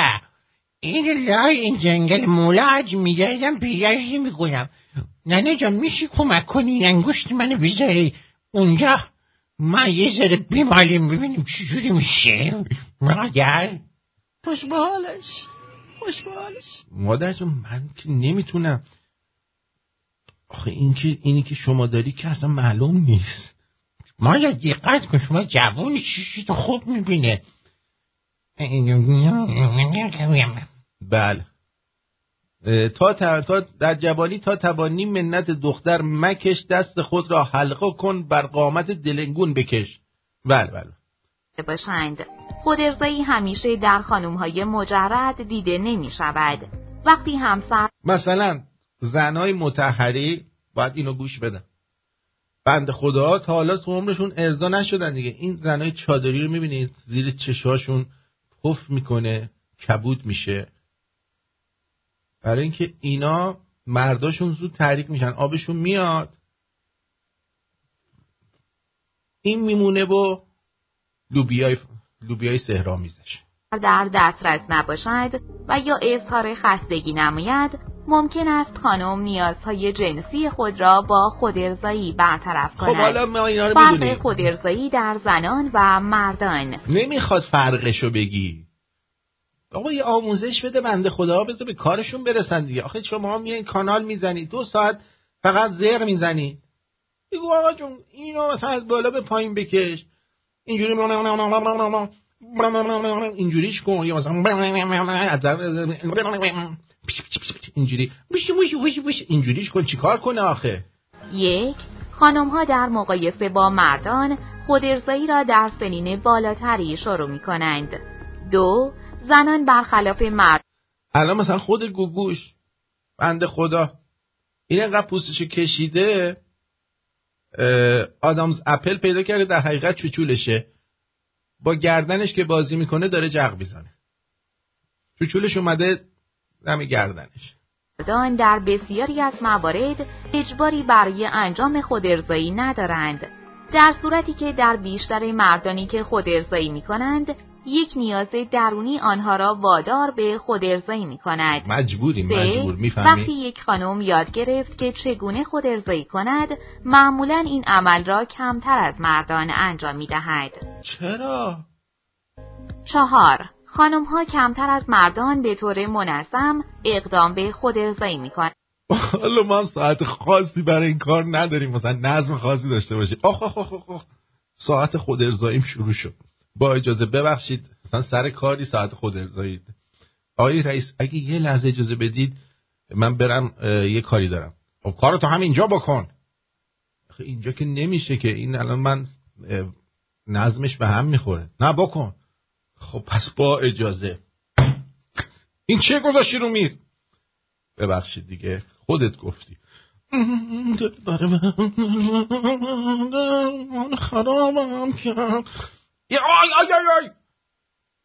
این لای این جنگل مولاج میگردم پیداش می‌کنم. ننه جان میشه کمک کنی؟ انگشت منو بذاری اونجا. ما یه ذره بیمالیم ببینیم چجوری میشه. مادر. خوش بالش خوش بالش مادر جان من که نمی‌تونم. آخه این که اینی که شما داری که اصلا معلوم نیست. مادر دقت کن شما جوانی چیشی تو خوب می‌بینه بله. تا, تا در جوانی تا توانی منت دختر مکش دست خود را حلقه کن بر قامت دلنگون بکش. بله بله. باشند خود ارزایی همیشه در خانوم های مجرد دیده نمی شود وقتی همسر مثلا زنای متحری باید اینو گوش بدن. بند خدا تا حالا تو عمرشون ارضا نشدن دیگه. این زنای چادری رو می‌بینید زیر چشاشون پف می‌کنه کبود میشه. برای اینکه اینا مرداشون زود تحریک میشن. آبشون میاد. این میمونه و لوبیای لوبیای سهرامیزش در دسترس نباشد و یا اظهار خستگی نماید ممکن است خانم نیازهای جنسی خود را با خودارضایی برطرف کند. خب حالا ما اینا رو فرق خودارضایی در زنان و مردان. نمی‌خواد فرقشو بگی. آقا یه آموزش بده بنده خدا بذار به کارشون برسن دیگه آخه شما میایین کانال می‌زنی دو ساعت فقط زر می‌زنی بگو آقا جون اینو مثلا از بالا به پایین بکش اینجوری اینجوریش کن یا مثلا اینجوری اینجوریش کن چیکار کنه آخه یک خانم ها در مقایسه با مردان خودارضایی را در سنین بالاتری شروع می کنند دو زنان برخلاف مرد الان مثلا خود گوگوش بند خدا این انقدر پوستش کشیده آدامز اپل پیدا کرده در حقیقت چوچولشه. با گردنش که بازی می‌کنه داره جغ می‌زنه. چوچولش اومده نمی گردنش. مردان در بسیاری از موارد اجباری برای انجام خودارضایی ندارند. در صورتی که در بیشتر مردانی که خودارضایی می کنند یک نیاز درونی آنها را وادار به خودارضایی می کند. مجبوریم مجبور می‌فهمی؟ وقتی یک خانم یاد گرفت که چگونه خودارضایی کند معمولا این عمل را کمتر از مردان انجام می دهد. چرا؟ چهار خانم ها کمتر از مردان به طور منظم اقدام به خودارضایی می کنند. حالا ما هم ساعت خاصی برای این کار نداریم مثلا نظم خاصی داشته باشیم آخ آخ آخ آخ ساعت خود ارزاییم شروع شد با اجازه ببخشید مثلا سر کاری ساعت خود ارزایی آقای رئیس اگه یه لحظه اجازه بدید من برم یه کاری دارم. خب کارتو همینجا بکن. اینجا که نمیشه که این الان من نظمش به هم می‌خوره. نه بکن. خب پس با اجازه. این چه گذاشتی رو میز؟ ببخشید دیگه خودت گفتی. برای خرابم. کرد آی آی آی آی.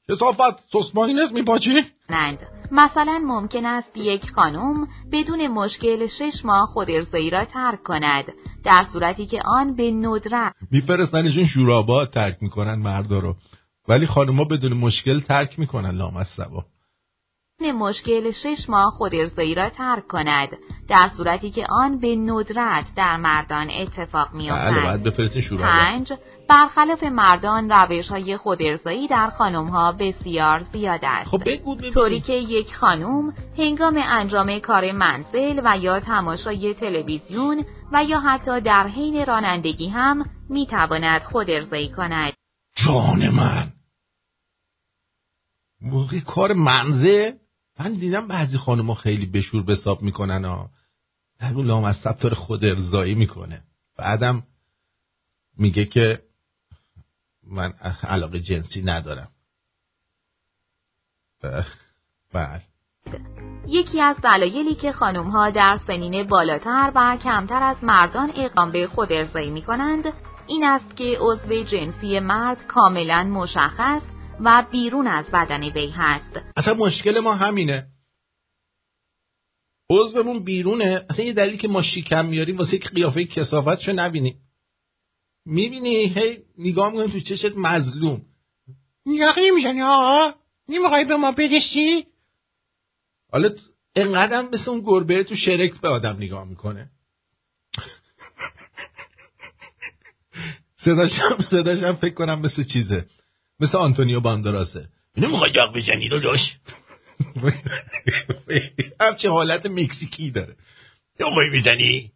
کسافت سسمانی نیست میپاچی؟ نند. مثلا ممکن است یک خانم بدون مشکل شش ماه خود را ترک کند در صورتی که آن به ندرت. میفرستنشون شورابات ترک می‌کنن مردا رو. ولی خانوما بدون مشکل ترک می‌کنن لام از سبا مشکل شش ماه خود را ترک کند در صورتی که آن به ندرت در مردان اتفاق میافتد. بله پنج برخلاف مردان روش های خودارضایی در خانم ها بسیار زیاد است. خب طوری که یک خانم هنگام انجام کار منزل و یا تماشای تلویزیون و یا حتی در حین رانندگی هم می‌تواند خودارضایی کند. جان من. موقع کار منزه من دیدم بعضی خانم خیلی بشور بساب می‌کنن ها در اون لام از خود ارزایی می‌کنه. بعدم میگه که من علاقه جنسی ندارم. بله. یکی از دلایلی که خانم ها در سنین بالاتر و کمتر از مردان اقام به خود ارزایی می کنند این است که عضو جنسی مرد کاملا مشخص و بیرون از بدن وی هست. اصلا مشکل ما همینه. عضومون بیرونه. اصلا یه دلیلی که ما شیکم میاریم واسه که قیافه کسافتشو نبینیم. می‌بینی؟ هی نگاه می‌کنیم تو چشت مظلوم. یقی میشنی آقا؟ نمی‌خوای به ما برسی حالا انقدر مثل اون گربه تو شرکت به آدم نگاه می‌کنه. صداشم صداشم فکر کنم مثل چیزه. مثل آنتونیو باندراسه. نمی‌خوای جاق بزنی رو داشت همچه حالت مکزیکی داره. نمی‌خوای بزنی.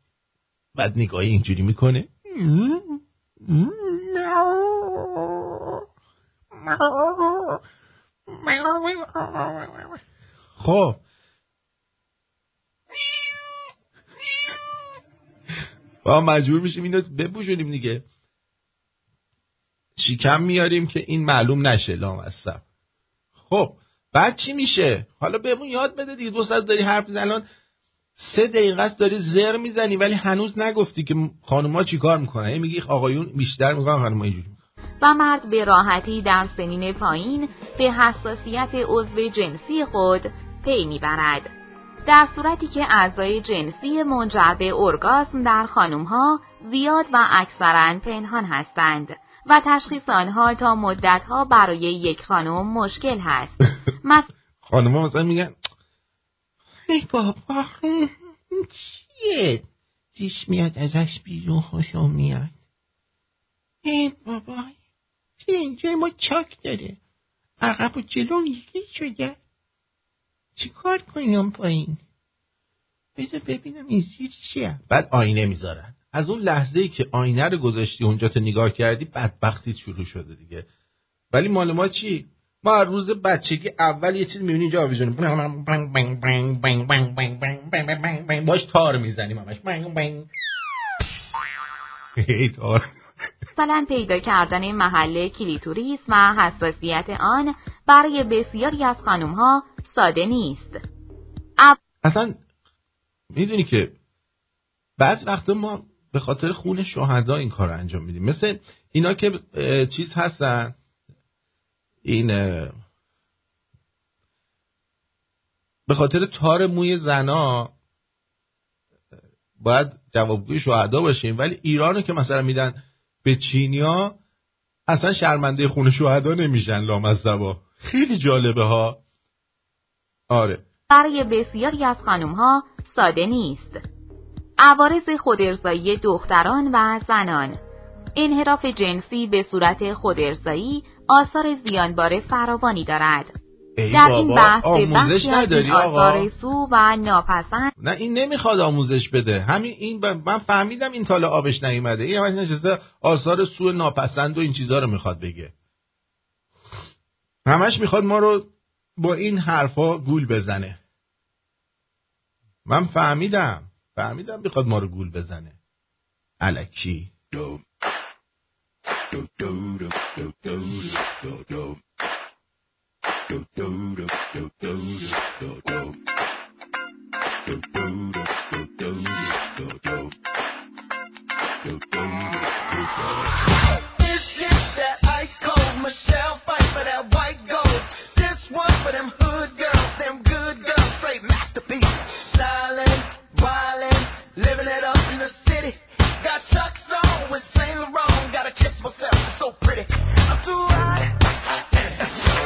بعد نگاهی اینجوری می‌کنه. خب. با مجبور میشیم اینو بپوشونیم دیگه. شیکم میاریم که این معلوم نشه لامصب. خب بعد چی میشه؟ حالا بهمون یاد بده دیگه دو ساعت داری حرف الان سه دقیقه است داری زر می‌زنی ولی هنوز نگفتی که خانوما چیکار می‌کنن میگی آقایون بیشتر می‌کنن خانوما اینجوری و مرد به راحتی در سنین پایین به حساسیت عضو جنسی خود پی می‌برد. در صورتی که اعضای جنسی منجر به ارگاسم در خانم ها زیاد و اکثرا پنهان هستند و تشخیص آنها تا مدت ها برای یک خانم مشکل هست. مس... خانم ها مثلا میگن ای بابا چیه؟ دیش میاد ازش بیرون خوشم میاد. ای بابا اینجا ما چاک داره؟ عقب و جلو یکی شده. چی کار کنیم پایین؟ بذار ببینم این زیر چیه. بعد آینه می‌ذارن. از اون لحظه ای که آینه رو گذاشتی اونجا تو نگاه کردی بدبختی شروع شده دیگه. ولی مال ما چی؟ ما روز بچگی اول یه چیز می‌بینی اینجا آویزونیم باش تار می‌زنیم همش تار مثلا پیدا کردن محل کلیتوریس و حساسیت آن برای بسیاری از خانم ها ساده نیست اب... اصلا می‌دونی که بعض وقت ما به خاطر خون شهدا این کار رو انجام میدیم مثل اینا که چیز هستن این به خاطر تار موی زنا باید جوابگوی شهدا باشیم. ولی ایرانو که مثلا میدن به چینیا اصلا شرمنده خون شهدا نمیشن لامصبا. خیلی جالبه ها. آره. برای بسیاری از خانم ها ساده نیست. عوارض خودارضایی دختران و زنان. انحراف جنسی به صورت خودارضایی آثار زیانبار فراوانی دارد. در این بحث آموزش نداری آقا. سو و ناپسند. نه این نمی‌خواد آموزش بده. همین این ب... من فهمیدم این تاله آبش نیومده. این همش نشسته آثار سو ناپسند و این چیزا رو می‌خواد بگه. همش می‌خواد ما رو با این حرفا گول بزنه. من فهمیدم. فهمیدم می‌خواد ما رو گول بزنه. This is myself so pretty. I'm too hot.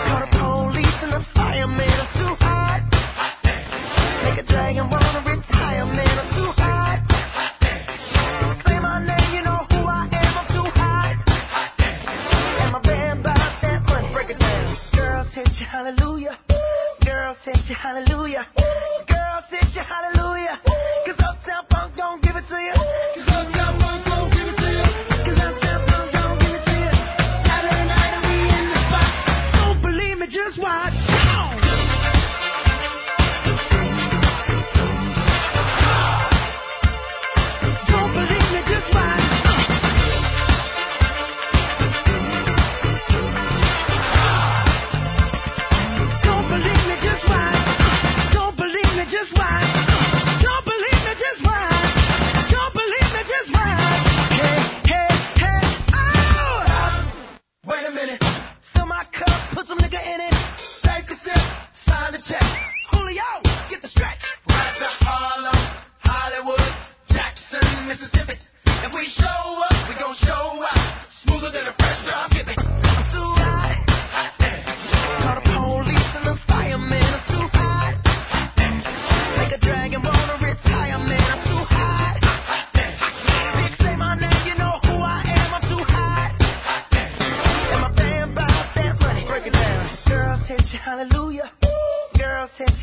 Call the police and the fireman. I'm too hot. Make a dragon wanna retire, man. I'm too hot. Say my name, you know who I am. I'm too hot. And my band by that money. Break it down. Girls hit you, hallelujah. Girls hit you, hallelujah.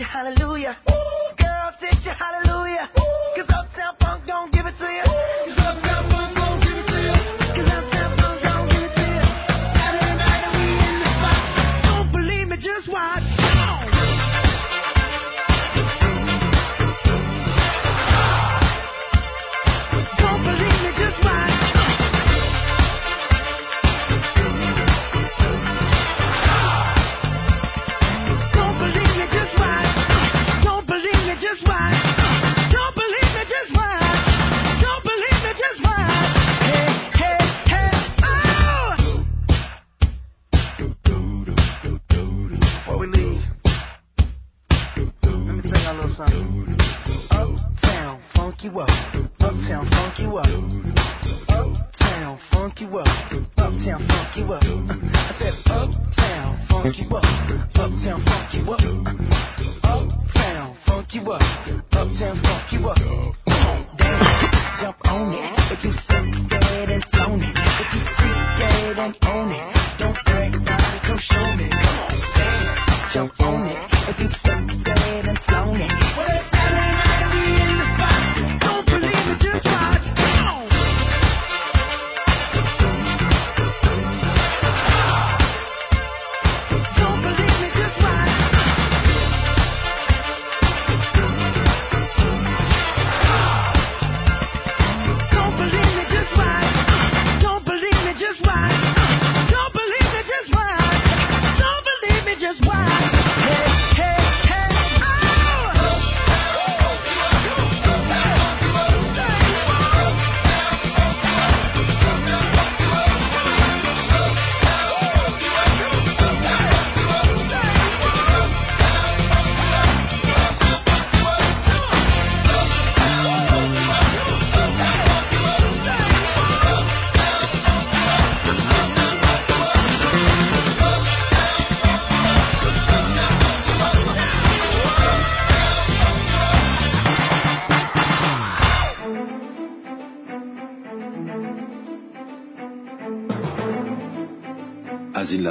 hallelujah. Ooh. Girl, sit your hallelujah. Ooh. Cause Uptown Funk don't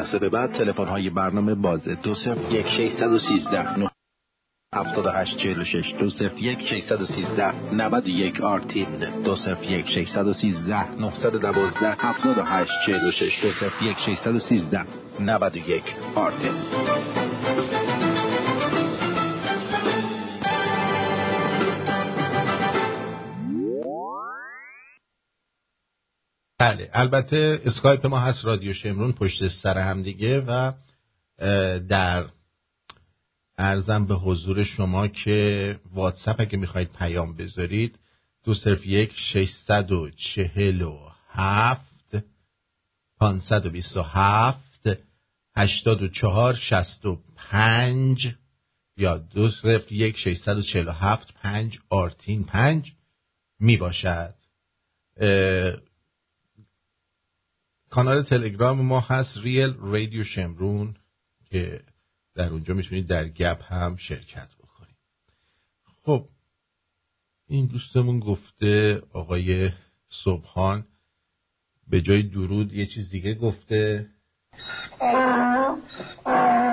لحظه به بعد تلفن های برنامه بازه. دو صفر یک شیستد و سیزده نه هفتاد و هشت چهل و شش. دو صفر یک شیستد و سیزده نود و یک آرتین دو صفر یک شیستد و سیزده نهصد دوازده هفتاد و هشت چهل و شش. دو صفر یک شیستد و سیزده نود و یک آرتین بله البته اسکایپ ما هست رادیو شمرون پشت سر هم دیگه و در عرضم به حضور شما که واتساپ اگه می‌خواید پیام بذارید دو صفر یک ششصد و چهل و هفت پانصد و بیست و هفت هشتاد و چهار شست و پنج یا دو صفر یک ششصد و چهل و هفت پنج آرتین پنج می باشد کانال تلگرام ما هست ریل رادیو شمرون که در اونجا می‌تونید در گپ هم شرکت بکنید. خب این دوستمون گفته آقای صبحان به جای درود یه چیز دیگه گفته.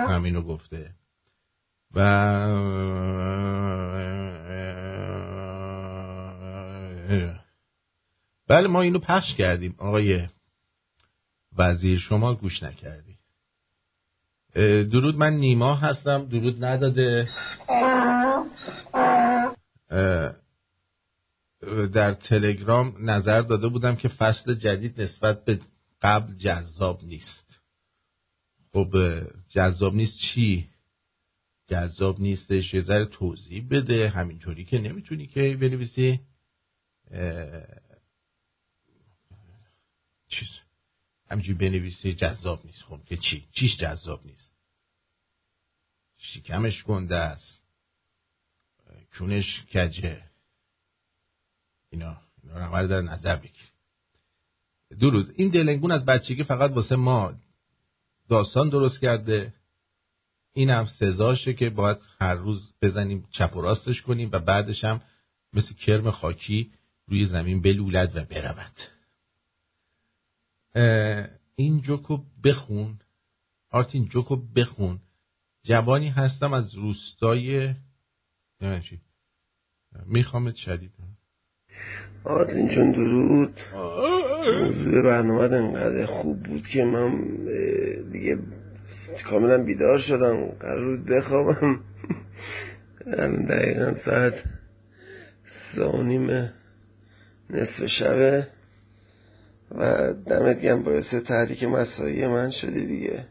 همینو گفته. و بله ما اینو پخش کردیم. آقای وزیر شما گوش نکردی. درود من نیما هستم. درود نداده. در تلگرام نظر داده بودم که فصل جدید نسبت به قبل جذاب نیست. خب جذاب نیست چی؟ جذاب نیستش. یه ذره توضیح بده. همینطوری که نمی‌تونی که بنویسی. چیز. همینجوری بنویسی جذاب نیست. خب که چی؟ چیش جذاب نیست؟ شکمش گنده است. کونش کجه؟ اینا اینا رو در نظر بگیر درود. این دلنگون از بچگی فقط واسه ما داستان درست کرده. این هم سزاشه که باید هر روز بزنیم چپ و راستش کنیم و بعدش هم مثل کرم خاکی روی زمین بلولد و برود. این جوکو بخون. آرتین جوکو بخون. جوانی هستم از روستای میخوامت شدید. آرزین چون درود. موضوع برنامه انقدر خوب بود که من دیگه کاملا بیدار شدم. قرار بود بخوابم. دقیقا ساعت سانیم نصف شبه. و دمت گم باعث تحریک مسایی من شدی دیگه.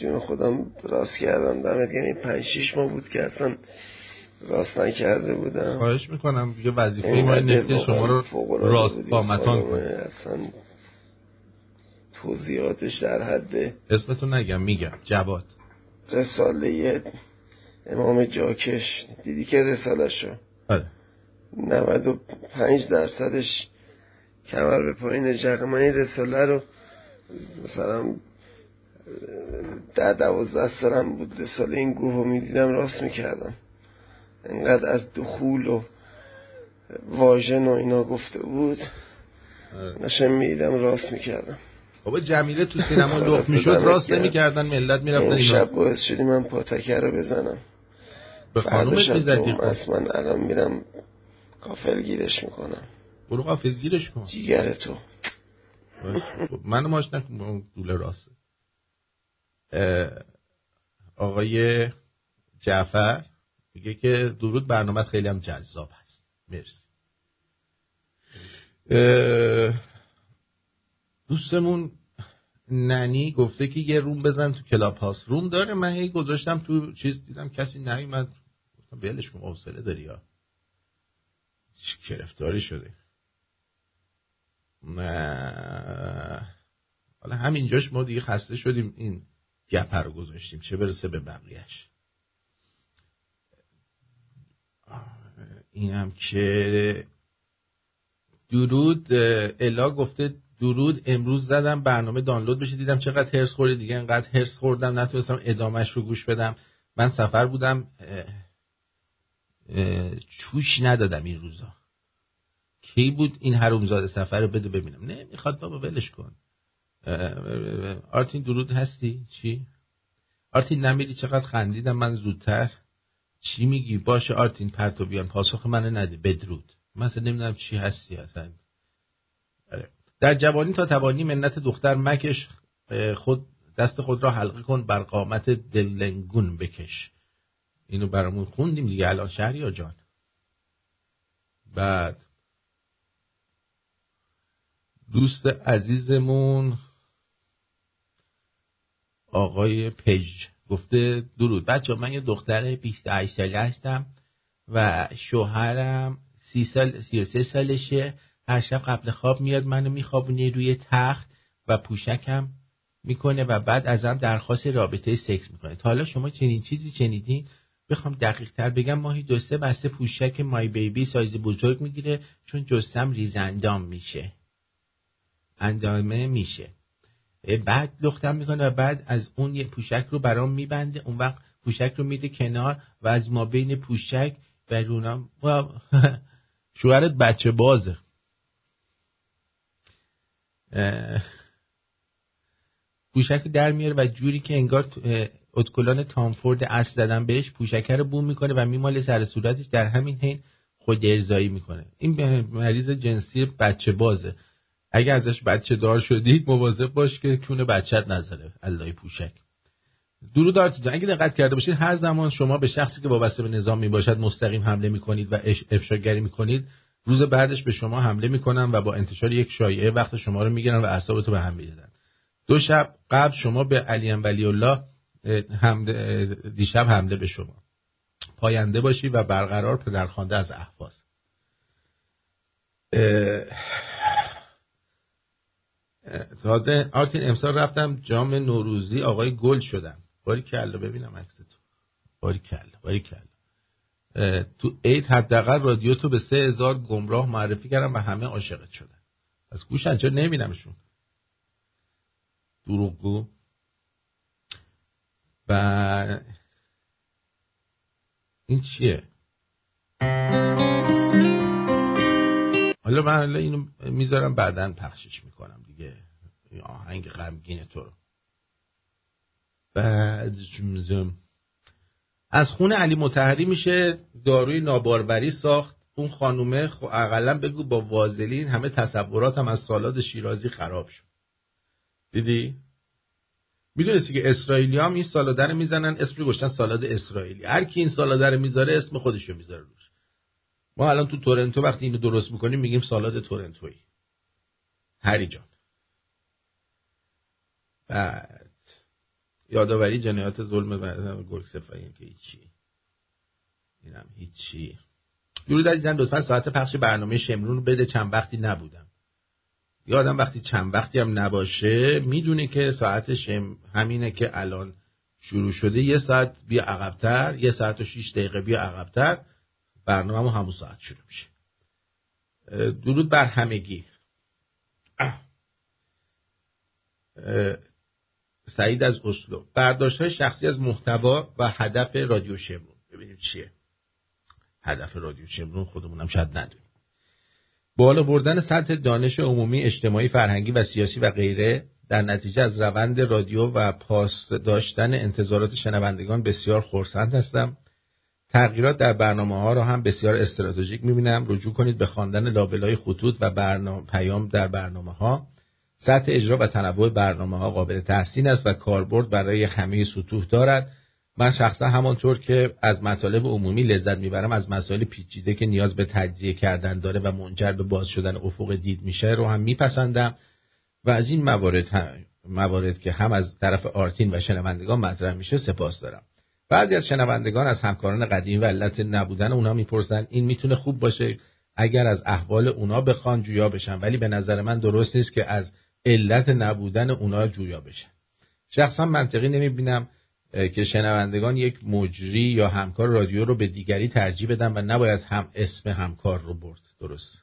جون خودم راست کردم. دمت گم این پنج شیش ماه بود که اصلا راست نکرده بودم. خواهش می‌کنم. یه وظیفه ما نفت شما رو راست قامتان کنه اصلا توضیحاتش در حد اسمتو نگم میگم. جواد. رساله امام جاکش. دیدی که رساله شو بله 95 درصدش کمر به پایین این رساله رو مثلا در دوازده سالم بود. رساله این گوه می‌دیدم راست می‌کردم. انقدر از دخول و واژن و اینا گفته بود. نشم می‌دیدم راست می‌کردم. بابا جمیله تو سینما لخ می‌شد راست نمی‌کردن ملت می‌رفتن این شب باعث شدی من پاتکه رو بزنم. به خانومت می‌زدی؟ خب من الان میرم قافل گیرش می‌کنم. برو قافل گیرش کن. جیگر تو منو ماش نکن دوله راسته. آقای جعفر میگه که درود برنامه خیلی هم جذاب هست. مرسی. دوستمون ننی گفته که یه روم بزن تو کلاب هاست روم داره؟ من هی گذاشتم تو چیز دیدم کسی نیومد. گفتم بلش کن حوصله داری یا. گرفتاری شده؟ حالا همینجاش ما دیگه خسته شدیم. این گپه رو گذاشتیم. چه برسه به بقیهش اینم که درود الا گفته درود. امروز زدم برنامه دانلود بشه. دیدم چقدر هرس خوری دیگه. انقدر هرس خوردم. نتونستم ادامهش رو گوش بدم. من سفر بودم. چوش ندادم این روزا. کی بود این حرومزاده سفر رو بده ببینم. نه می‌خواد بابا ولش کن. آرتین درود هستی؟ چی؟ آرتین نمیری چقدر خندیدم؟ من زودتر. چی میگی؟ باشه آرتین پرتو بیان پاسخ من نده. بدرود. مثلا نمی‌دونم چی هستی اصلا. آره. در جوانی تا توانی منت دختر مکش. خود دست خود را حلقه کن. بر قامت دلنگون بکش. اینو برامون خوندیم دیگه. الان شهری جان. بعد. دوست عزیزمون آقای پژ. گفته درود. بچه من یه دختر 28 ساله هستم و شوهرم سی سال 33 سالشه. هر شب قبل خواب میاد منو میخوابونه روی تخت و پوشکم می‌کنه و بعد ازم درخواست رابطه سکس می‌کنه. حالا شما چنین چیزی شنیدین بخوام دقیق تر بگم ماهی دو سه بسته پوشک مای بیبی سایز بزرگ می‌گیره چون جستم ریزندام میشه. اندامه میشه. بعد لختم می‌کنه و بعد از اون یه پوشک رو برام میبنده. اون وقت پوشک رو میده کنار و از ما بین پوشک و رونم شوهرت بچه بازه. پوشک در میاره و جوری که انگار اتکلان تامفورد اصل زدن بهش پوشکه رو بوم می‌کنه و میماله سر صورتش. در همین حین خود ارزایی می‌کنه. این مریض جنسی بچه بازه. اگه ازش بچه دار شدید مواظب باش که کونه بچت نذاره. الله پوشک. درود آرتیدون اگه دقت کرده باشید هر زمان شما به شخصی که وابسته به نظام می باشد مستقیم حمله می کنید و افشاگری می کنید روز بعدش به شما حمله می‌کنن و با انتشار یک شایعه وقت شما رو می‌گیرن و اعصابتو به هم میریزن دو شب قبل شما به علی ولی الله حمله دیشب حمله به شما. پاینده باشی و برقرار پدرخوانده از احواز. تازه آرتین امسال رفتم جام نوروزی آقای گل شدم. باری کلا ببینم عکس تو. باری کلا باری کلا. تو عید حداقل رادیو تو به سه هزار گمراه معرفی کردم و همه عاشقت شدن. از گوش انجا نمیدمشون دروغگو. و این چیه؟ حالا من حالا اینو می‌ذارم بعدا پخشش می‌کنم دیگه. آهنگ غمگین تو رو. بعد از خون علی متحری میشه داروی ناباروری ساخت. اون خانومه خب اقلا بگو با وازلین همه تصورات هم از سالاد شیرازی خراب شد. دیدی؟ می‌دونستی که اسرائیلی هم این سالاده رو می‌زنن اسم گشتن سالاد اسرائیلی. هر کی این سالاده رو می‌ذاره اسم خودشو می‌ذاره روش. ما الان تو تورنتو وقتی اینو درست می‌کنیم میگیم سالاد تورنتویی. هری جان. بعد. یادآوری جنایات ظلم گرگ سفایی که هیچی. اینم هیچی. درود عزیزم لطفا ساعت پخش برنامه شمرون رو بده. چند وقتی نبودم. یادم وقتی چند وقتی هم نباشه می‌دونه که ساعت شم همینه که الان شروع شده. یه ساعت بیا عقبتر یه ساعت و شیش دقیقه بیا عقبتر. برنامه همون ساعت شروع میشه. درود بر همگی. سعید از اسلو. برداشت های شخصی از محتوا و هدف رادیو شمرون. ببینیم چیه. هدف رادیو شمرون خودمونم شاید ندونیم. بالا بردن سطح دانش عمومی اجتماعی فرهنگی و سیاسی و غیره در نتیجه از روند رادیو و پاس داشتن انتظارات شنوندگان بسیار خورسند هستم. تغییرات در برنامه ها را هم بسیار استراتژیک می‌بینم. رجوع کنید به خواندن لابلای خطوط و برنامه پیام در برنامه ها سطح اجرا و تنوع برنامه ها قابل تحسین است و کاربرد برای همه سطوح دارد. من شخصا همانطور که از مطالب عمومی لذت می‌برم از مسائل پیچیده که نیاز به تجزیه کردن داره و منجر به باز شدن افق دید میشه رو هم میپسندم. و از این موارد موارد که هم از طرف آرتین و شنوندگان مطرح میشه سپاس دارم. بعضی از شنوندگان از همکاران قدیم و علت نبودن اونا می‌پرسن این می‌تونه خوب باشه اگر از احوال اونا بخوان جویا بشن ولی به نظر من درست نیست که از علت نبودن اونا جویا بشن. شخصا منطقی نمی‌بینم که شنوندگان یک مجری یا همکار رادیو رو به دیگری ترجیح بدن و نباید هم اسم همکار رو برد. درست.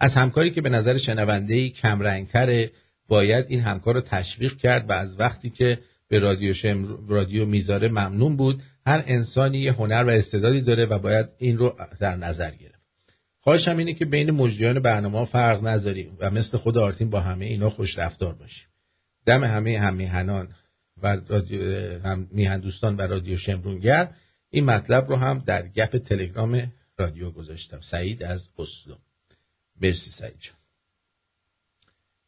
از همکاری که به نظر شنونده کم تره باید این همکار رو تشویق کرد و از وقتی که به رادیو, رادیو می‌ذاره ممنون بود. هر انسانی یه هنر و استعدادی داره و باید این رو در نظر گرفت. خواهشم اینه که بین مجریان برنامه فرق نذاریم و مثل خود آرتین با همه اینا خوش رفتار باشیم. دم همه همیهنان و هم میهن دوستان و رادیو شمرونگر این مطلب رو هم در گپ تلگرام رادیو گذاشتم. سعید از اسلو مرسی سعید جان.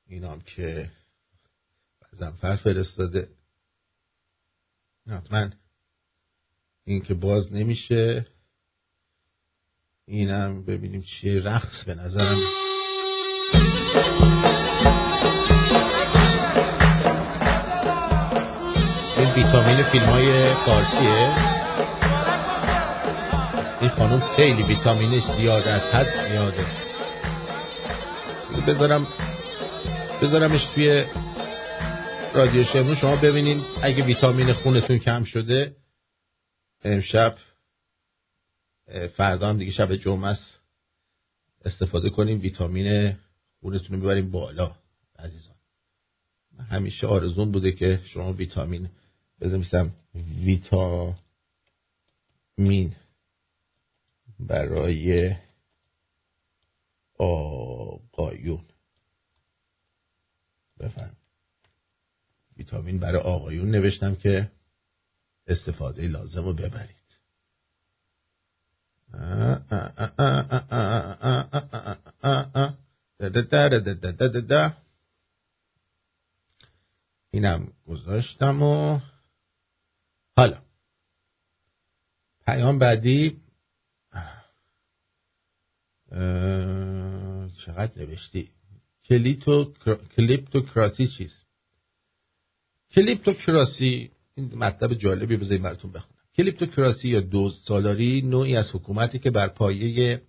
اینام که زنفر فرستاده. من این که باز نمیشه اینم ببینیم چیه. رقص به نظرم. این ویتامین فیلم های فارسیه. این خانم خیلی ویتامین زیاد از حد زیاده. بذارم بذارمش توی رادیو شمرون شما ببینین. اگه ویتامین خونتون کم شده امشب فردا هم دیگه شب جمعه است. استفاده کنیم ویتامین خونتون رو ببریم بالا عزیزان. همیشه آرزون بوده که شما ویتامین بذار ویتامین برای آقایون. بفرم ویتامین برای آقایون نوشتم که استفاده لازم رو ببرید اینم گذاشتم و حالا پیام بعدی چقدر نوشتی کلیتو کلیپتوکراسی چیست کلیپتوکراسی این مطلب جالبی بذارید براتون بخونم. کلیپتوکراسی یا دوز سالاری نوعی از حکومتی که بر پایه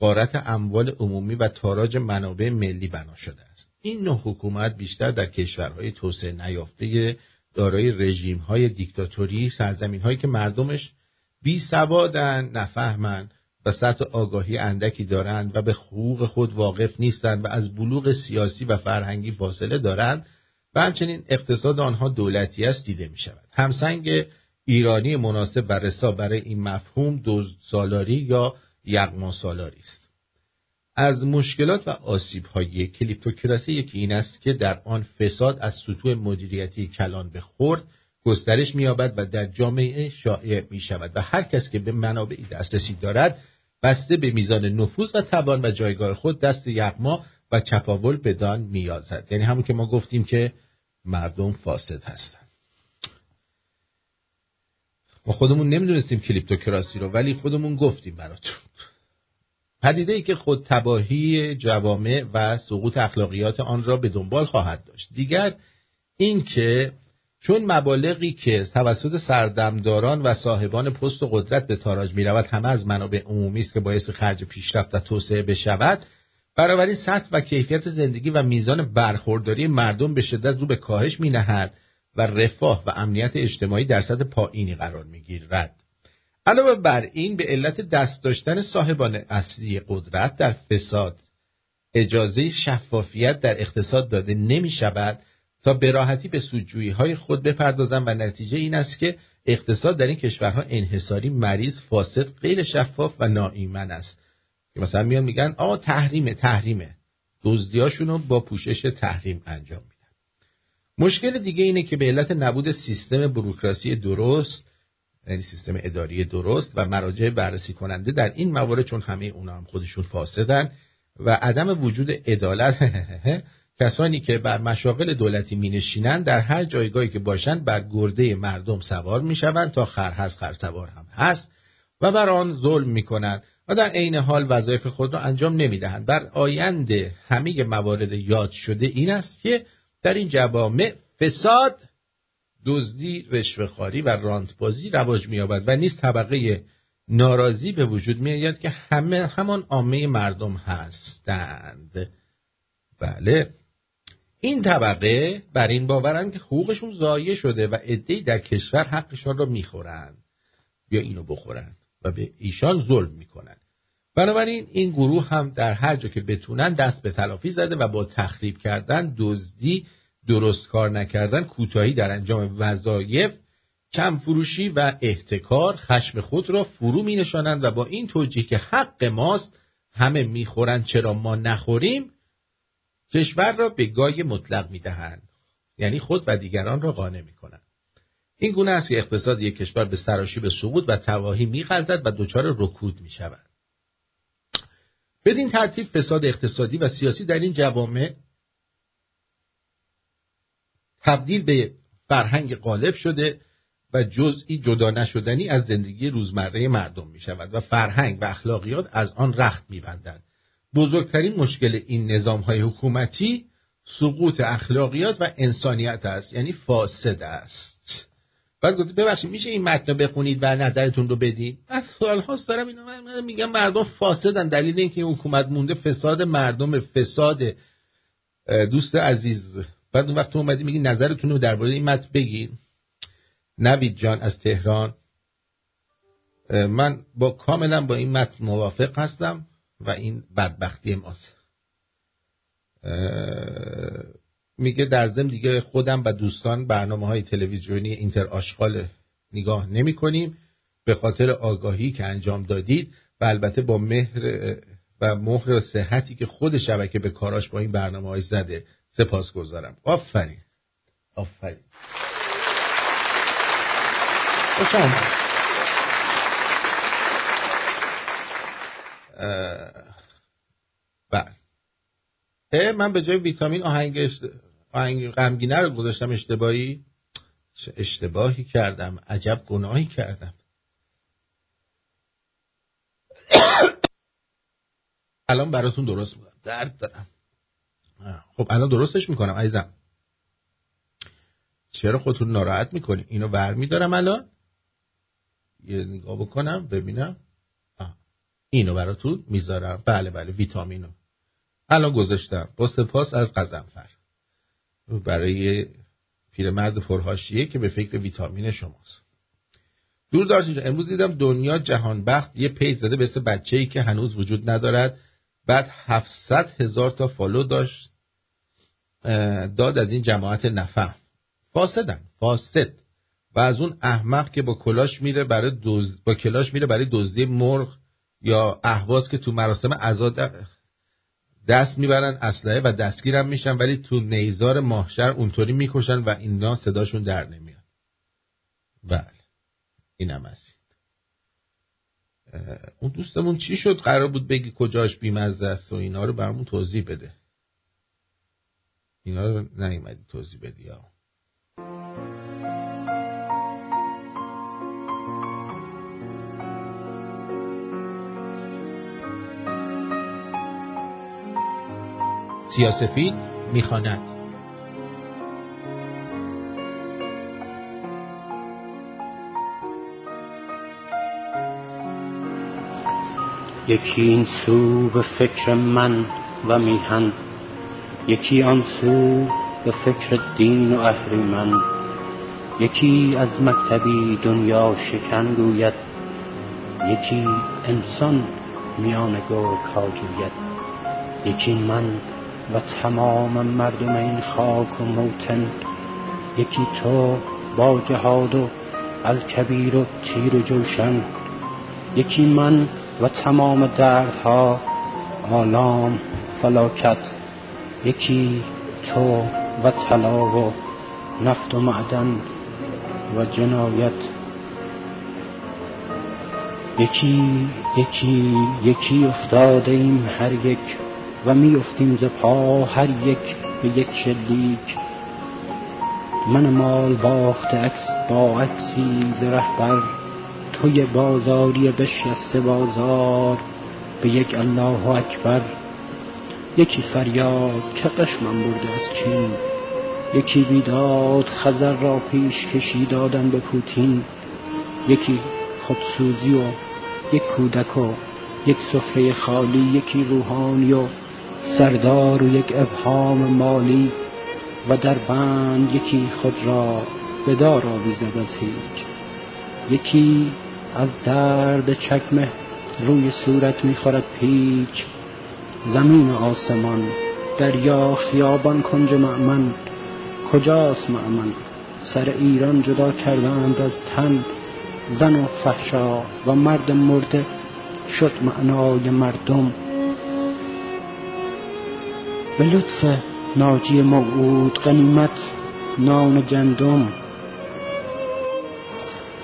قارت اموال عمومی و تاراج منابع ملی بنا شده است. این نوع حکومت بیشتر در کشورهای توسعه نیافته دارای رژیم های دیکتاتوری سرزمین هایی که مردمش بی سوادن نفهمن و سطح آگاهی اندکی دارند و به حقوق خود واقف نیستند و از بلوغ سیاسی و فرهنگی فاصله دارند. و همچنین اقتصاد آنها دولتی است دیده می شود همسنگ ایرانی مناسب و رسا برای این مفهوم دو سالاری یا یغما سالاری است. از مشکلات و آسیب های کلیپتوکراسی یکی این است که در آن فساد از سطوح مدیریتی کلان به خورد گسترش مییابد و در جامعه شایع می شود و هر کس که به منابعی دسترسی دارد بسته به میزان نفوذ و توان و جایگاه خود دست یغما و چپاول بدان میازد یعنی همون که ما گفتیم که مردم فاسد هستند ما خودمون نمی‌دونستیم کلیپتوکراسی رو ولی خودمون گفتیم براتون. پدیده ای که خود تباهی جوامع و سقوط اخلاقیات آن را به دنبال خواهد داشت. دیگر اینکه چون مبالغی که توسط سردمداران و صاحبان پست و قدرت به تاراج می رود همه از منابع عمومی است که باعث خرج پیشرفت و توسعه بشود بنابراین سطح و کیفیت زندگی و میزان برخورداری مردم به شدت رو به کاهش می نهد و رفاه و امنیت اجتماعی در سطح پایینی قرار می گیرد. علاوه بر این به علت دست داشتن صاحبان اصلی قدرت در فساد اجازه شفافیت در اقتصاد داده نمی شود تا به راحتی به سودجویی های خود بپردازند و نتیجه این است که اقتصاد در این کشورها انحصاری مریض فاسد غیر شفاف و ناایمن است که مثلا میان میگن آ تحریمه تحریمه. دزدیاشونو با پوشش تحریم انجام میدن. مشکل دیگه اینه که به علت نبود سیستم بروکراسی درست یعنی سیستم اداری درست و مراجع بررسی کننده در این موارد چون همه اونا هم خودشون فاسدن و عدم وجود عدالت کسانی که بر مشاغل دولتی می نشینند در هر جایگاهی که باشند بر گرده مردم سوار می شوند تا خر هست خر سوار هم هست و بر آن ظلم می کنند و در عین حال وظایف خود را انجام نمی دهند بر آینده همه موارد یاد شده این است که در این جوامع فساد دزدی رشوهخواری و رانتبازی رواج مییابد و نیز طبقه ناراضی به وجود میآید که همه همان عامه مردم هستند. بله. این طبقه بر این باورند که حقوقشون ضایع شده و عدهای در کشور حقشان را می‌خورند یا اینو بخورند و به ایشان ظلم می‌کنند. بنابراین این گروه هم در هر جا که بتونن دست به تلافی زده و با تخریب کردن دزدی درست کار نکردن کوتاهی در انجام وظایف کم فروشی و احتکار خشم خود را فرو می نشانند و با این توجیه که حق ماست همه می‌خورند چرا ما نخوریم کشور را به گای مطلق می دهند. یعنی خود و دیگران را قانع می کنند. این گونه است که اقتصاد یک کشور به سراشی به سقوط و تواهی می و دچار رکود می شود. بدین ترتیب فساد اقتصادی و سیاسی در این جوامع تبدیل به فرهنگ غالب شده و جزئی جدا نشدنی از زندگی روزمره مردم می شود و فرهنگ و اخلاقیات از آن رخت می بندند. بزرگترین مشکل این نظام های حکومتی سقوط اخلاقیات و انسانیت است یعنی فاسد است بعد گفت ببخشید میشه این متن بخونید و نظرتون رو بدین؟ من سوال هاست دارم اینو من میگم مردم فاسدن. دلیل اینکه این حکومت مونده فساد مردم فساد دوست عزیز. بعد اون وقت تو اومدی میگی نظرتون رو درباره این متن بگین. نوید جان از تهران. من با کاملا با این متن موافق هستم و این بدبختی ماست. میگه در ضمن دیگه خودم و دوستان برنامه های تلویزیونی اینتر آشغال نگاه نمی کنیم به خاطر آگاهی که انجام دادید و البته با مهر و مهر صحتی که خود شبکه به کاراش با این برنامه های زده. سپاس گذارم آفرین. آفرین بله. من به جای ویتامین آهنگ, آهنگ غمگینه رو گذاشتم اشتباهی. اشتباهی کردم. عجب گناهی کردم. الان براتون درست می‌کنم. درد دارم. خب الان درستش می‌کنم عزیزم. چرا خودتون ناراحت می‌کنی؟ اینو ور میدارم الان. یه نگاه بکنم ببینم. اینو براتون می‌ذارم. بله بله ویتامینو. الان گذاشتم. با سپاس از قزنفر. برای پیرمرد پرهاشیه که به فکر ویتامین شماست. دور داشت امروز دیدم دنیا جهان بخت یه page زده به اسم بچه ای که هنوز وجود ندارد. بعد 700 هزار تا follow داشت. داد از این جماعت نفهم فاسدن فاسد. و از اون احمق که با کلاش میره برای دوز... با کلاش میره برای دزدی مرغ یا اهواز که تو مراسم عزا دست می‌برن اسلحه و دستگیرم میشن ولی تو نیزار ماهشهر اونطوری می‌کشن و اینا صداشون در نمیاد. بله. اینم هست اون دوستمون چی شد؟ قرار بود بگی کجاش بیمزه است و اینا رو برامون توضیح بده. اینا رو نیومدی توضیح بدی یا سیاسفید می‌خواند. یکی این سو به فکر من و میهن یکی آن سو به فکر دین و من یکی از مکتبی دنیا شکن گوید یکی انسان میان گرگ ها جوید یکی من و تمام مردم این خاک و موتن یکی تو با جهاد و الکبیر و تیر و جوشن. یکی من و تمام دردها آلام فلاکت. یکی تو و طلا و نفت و معدن و جنایت. یکی یکی یکی افتاده ایم هر یک. و می افتیم ز پا هر یک به یک شلیک. من مال باخته عکس با عکسی ز رهبر توی بازاری بشسته بازار به یک الله اکبر. یکی فریاد که قشمم برده از چین یکی بیداد خزر را پیش کشی دادن به پوتین. یکی خودسوزی و یک کودک و یک سفره خالی یکی روحانی و سردار و یک ابهام مالی و در بند یکی خود را به دار آویزد از هیچ. یکی از درد چکمه روی صورت می‌خورد پیچ. زمین آسمان دریا خیابان کنج معمن کجاست معمن سر ایران جدا کردند از تن. زن و فحشا و مرد مرده شد معنای مردم. به لطف ناجی موعود غنیمت نان گندم.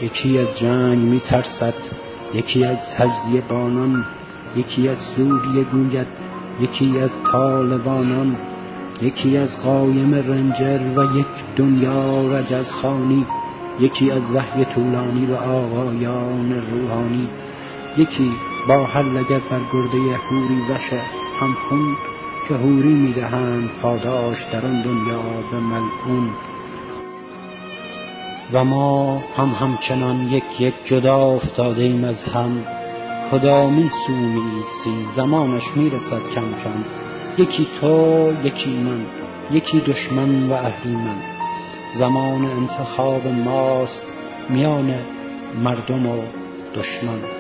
یکی از جنگ می ترسد یکی از تجزیه بانان یکی از سوریه گوید یکی از طالبانان یکی از قایم رنجر و یک دنیا رجز خانی یکی از وحی طولانی و آقایان روحانی یکی با هر لگت بر گرده حوری وشه هم خون. که حوری می‌دهند پاداش در آن دنیا به ملعون و ما هم همچنان یک یک جدا افتاده ایم از هم. کدامین سو سی زمانش می‌رسد کم کم. یکی تو یکی من یکی دشمن و اهریمن زمان انتخاب ماست میان مردم و دشمن.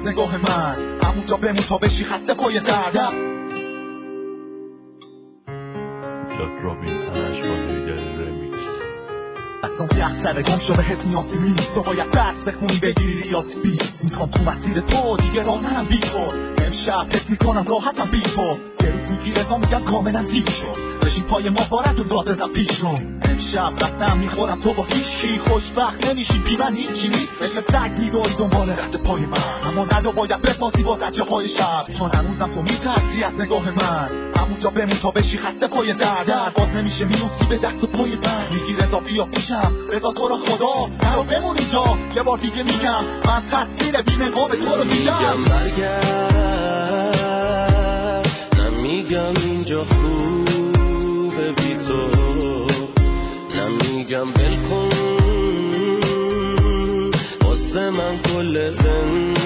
از نگاه من. همونجا بمون تا بشی خسته پای درد. دستان یخ سر گم شو بهت نیازی نیست. تو باید درس بخونی بگیری ریاضی بیست. می‌خوام تو مسیر تو دیگه راه نرم بی امشب حس می‌کنم راحتم بی تو. یه روز می‌گیره میگم کاملا دیر شد بشین پای ما بارد و داد بزن پیش رو امشب رفتم می‌خورم. تو با هیچکی خوشبخت نمیشی. بی من هیچی نیست. مثل سگ میدوی دنبال رد پای من. اما ندا باید بپاسی با زجه های شب. چون هنوزم تو میترسی از نگاه من. همونجا بمون تا بشی خسته پای درد. باز نمیشه میوفتی به دست و پای من. میگی رضا بیا پیشم. رضا تو رو خدا. نرو بمون اینجا. یه بار دیگه میگم. من تصویر بی نقاب تو رو میگم نمیگم اینجا خوبه بی تو. نمیگم بلکن واسه من کل زندگی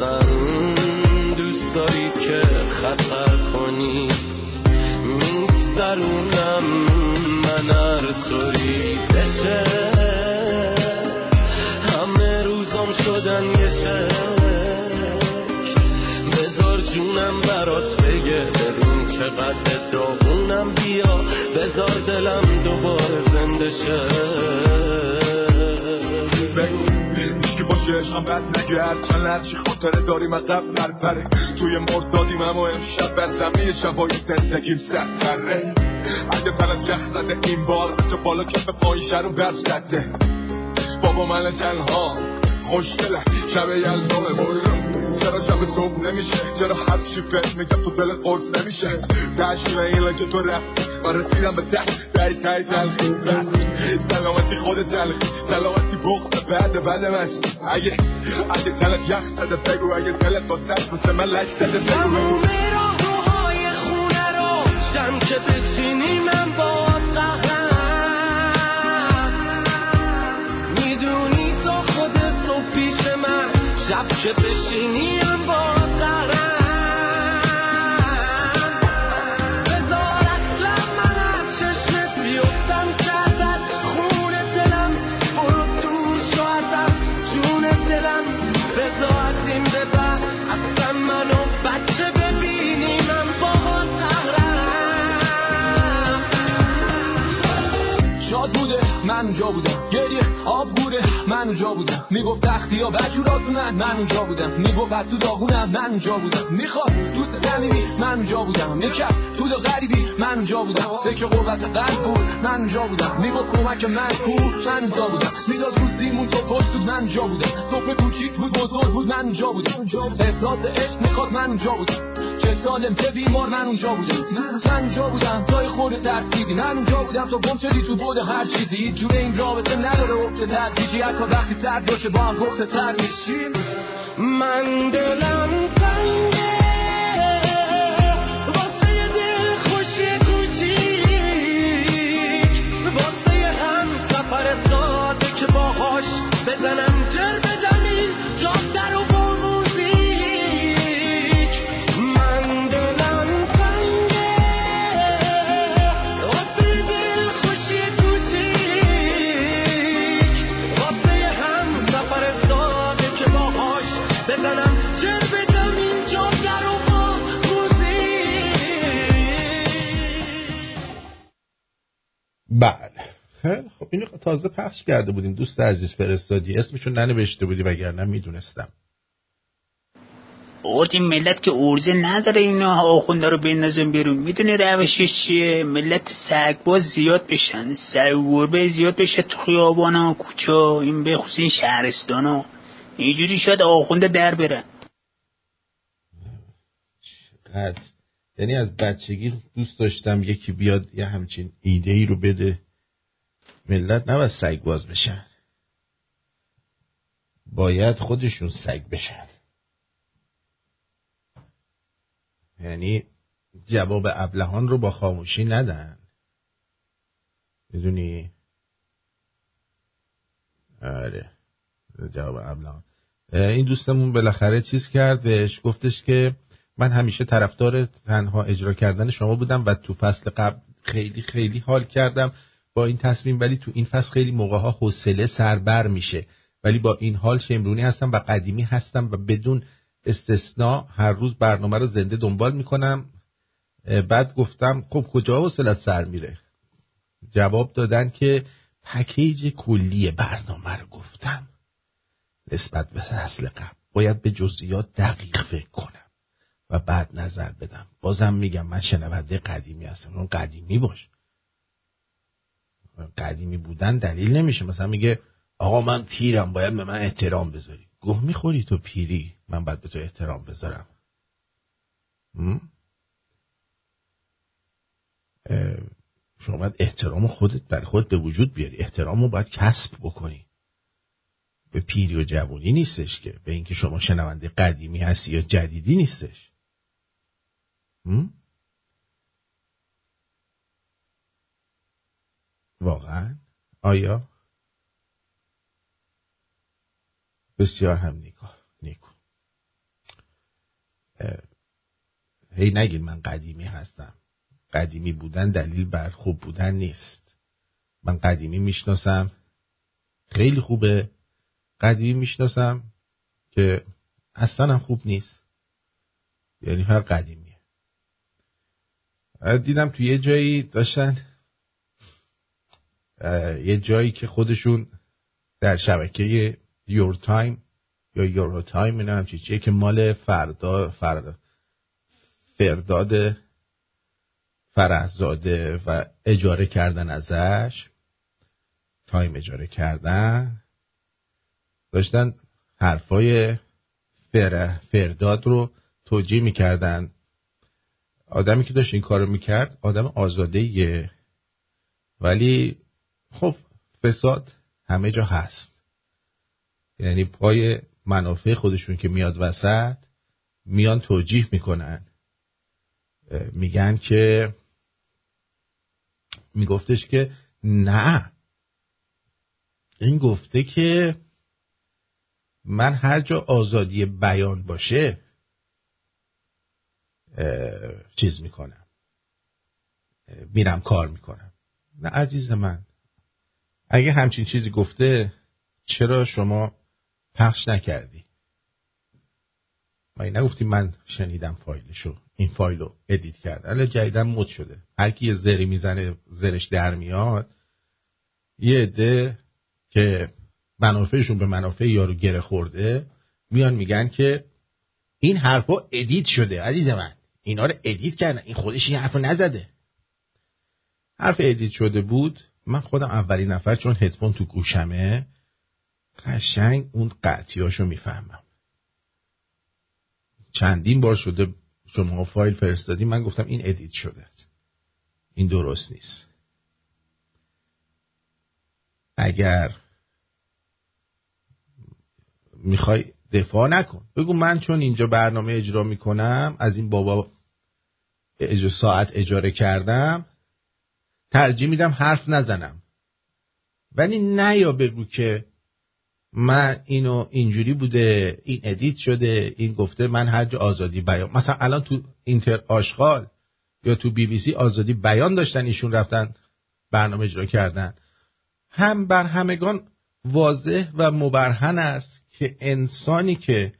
اصلا دوست داری که خطر کنی میگذرونم من هر طوری. بشه. همه روزام شدن یه شک. بذار جونم برات بگه ببین چقدر داغونم. بیا بذار دلم دوباره زنده شه. باشه عشقم بد نگرد چند هرچی خاطره داریم قبل نرپره توی مرد دادیم اما امشب بر زمین شبای زندگیم سختره اگه تنت یخ زده این بار حتی بالا کف پایشه رو برف زده بابا من تنها خوشگله شب یلدام برو چرا شب صبح نمیشه. چرا هرچی فکر میگم تو دل قرص نمیشه؟ تشویه این که تو رفت و رسیدم به ته. تای تای تلخی. بس. سلامتی خود تلخی. سلامتی بخت بعد بعد مست. اگه اگه تلت یخ زده بگو. اگه تلت با سخت مثل من لک زده بگو. تموم راهروهای خونه رو شم که بچینی من باد شب که بشینی هم باد قهرم بذار اصلا من خون دلم جون دلم به منو بچه شاد بوده من اونجا بودم. من اونجا بودم می‌گفت تختی ها بجوراتونن من اونجا بودم می‌گفت از تو داغونم من اونجا بودم می‌خواست دوست زمینی من اونجا بودم می‌کرد تو دا غریبی من اونجا بودم فکر قوت قلب بود من اونجا بودم می‌گفت کمک من کو من اونجا بودم می‌داد روز دیمون تو پشت بود من اونجا بودم صبح کوچیک بود بزرگ بود من اونجا بودم احساس عشق می‌خواد من اونجا بودم چه سالم چه بیمار من اونجا بودم. من اونجا بودم. جای خود ترسیدی. من اونجا بودم. تو گم شدی تو بود هر چیزی. جوره این رابطه نداره. افت تدریجی حتی وقتی سرد باشه با هم پخت تر میشیم. من دلم تنگه خیلی خب اینو تازه پخش کرده بودیم دوست عزیز فرستادی. اسمشون ننوشته بودی وگرنه می‌دونستم. آقا این ملت که ارزه نداره اینا آخونده رو بندازن بیرون. می‌دونی روشش چیه؟ ملت سگباز زیاد بشن. سگ و گربه زیاد بشه تو خیابان ها کوچه این به خصوص این شهرستان ها اینجوری شاید آخونده در برن قد یعنی از بچگی دوست داشتم یکی بیاد یه همچین ایده ای رو بده. ملت نباید سگ باز بشن باید خودشون سگ بشن. یعنی جواب ابلهان رو با خاموشی ندن. می‌دونی؟ آره. جواب ابلهان. این دوستمون بالاخره چیز کرد بهش گفتش که من همیشه طرفدار تنها اجرا کردن شما بودم و تو فصل قبل خیلی خیلی حال کردم. با این تصمیم ولی تو این فصل خیلی موقع ها حوصله سربر میشه. ولی با این حال شمرونی هستم و قدیمی هستم و بدون استثنا هر روز برنامه رو زنده دنبال می‌کنم. بعد گفتم خب کجا حوصلت سر میره؟ جواب دادن که پکیج کلی برنامه رو گفتم. نسبت به فصل قبل. باید به جزئیات دقیق فکر کنم و بعد نظر بدم. بازم میگم من شنونده قدیمی هستم. اون قدیمی باش. قدیمی بودن دلیل نمیشه. مثلا میگه آقا من پیرم باید به من احترام بذاری. گوه می‌خوری تو پیری؟ من باید به تو احترام بذارم. شما باید احترام خودت برای خودت به وجود بیاری. احترام رو باید کسب بکنی. به پیری و جوانی نیستش که. به اینکه شما شنونده قدیمی هستی یا جدیدی نیستش. واقعا؟ آیا؟ بسیار هم نیکو. نیکو هی نگید من قدیمی هستم. قدیمی بودن دلیل بر خوب بودن نیست. من قدیمی می‌شناسم. خیلی خوبه. قدیمی می‌شناسم که اصلا هم خوب نیست. یعنی فقط قدیمیه. دیدم تو یه جایی داشتن یه جایی که خودشون در شبکه یور تایم یا یورو تایم اینا هم چیزیه که مال فردا فردا فرداد فرزاده و اجاره کردن ازش. تایم اجاره کردن. داشتن حرفای فر... فرداد رو توجیه می‌کردن. آدمی که داشت این کارو می‌کرد آدم آزاده ولی خب فساد همه جا هست. یعنی پای منافع خودشون که میاد وسط میان توجیه می‌کنن. میگن که میگفتش که نه. این گفته که من هر جا آزادی بیان باشه چیز می‌کنم. میرم کار می‌کنم. نه عزیز من. اگه همچین چیزی گفته چرا شما پخش نکردی؟ ما نگفتی من شنیدم فایلشو این فایل رو ادیت کرد. الان جدیدن مد شده. هر کی یه زری می‌زنه زرش در میاد. یه عده که منافعشون به منافع یارو گره خورده میان میگن که این حرفا edit شده عزیز من. اینا رو edit کردن. این خودش این حرف نزده. حرف edit شده بود من خودم اولین نفر چون هدفون تو گوشمه قشنگ اون قطعیاشو می‌فهمم. چندین بار شده شما فایل فرستادی من گفتم این edit شده. این درست نیست. اگر می‌خوای دفاع نکن. بگو من چون اینجا برنامه اجرا می‌کنم از این بابا ساعت اجاره کردم ترجیح میدم حرف نزنم. ولی نه یا بگو که من اینو اینجوری بوده این ادیت شده این گفته من هر جا آزادی بیان. مثلا الان تو اینتر آشغال یا تو بی بی سی آزادی بیان داشتن ایشون رفتن برنامه اجرا کردن. هم بر همگان واضح و مبرهن است که انسانی که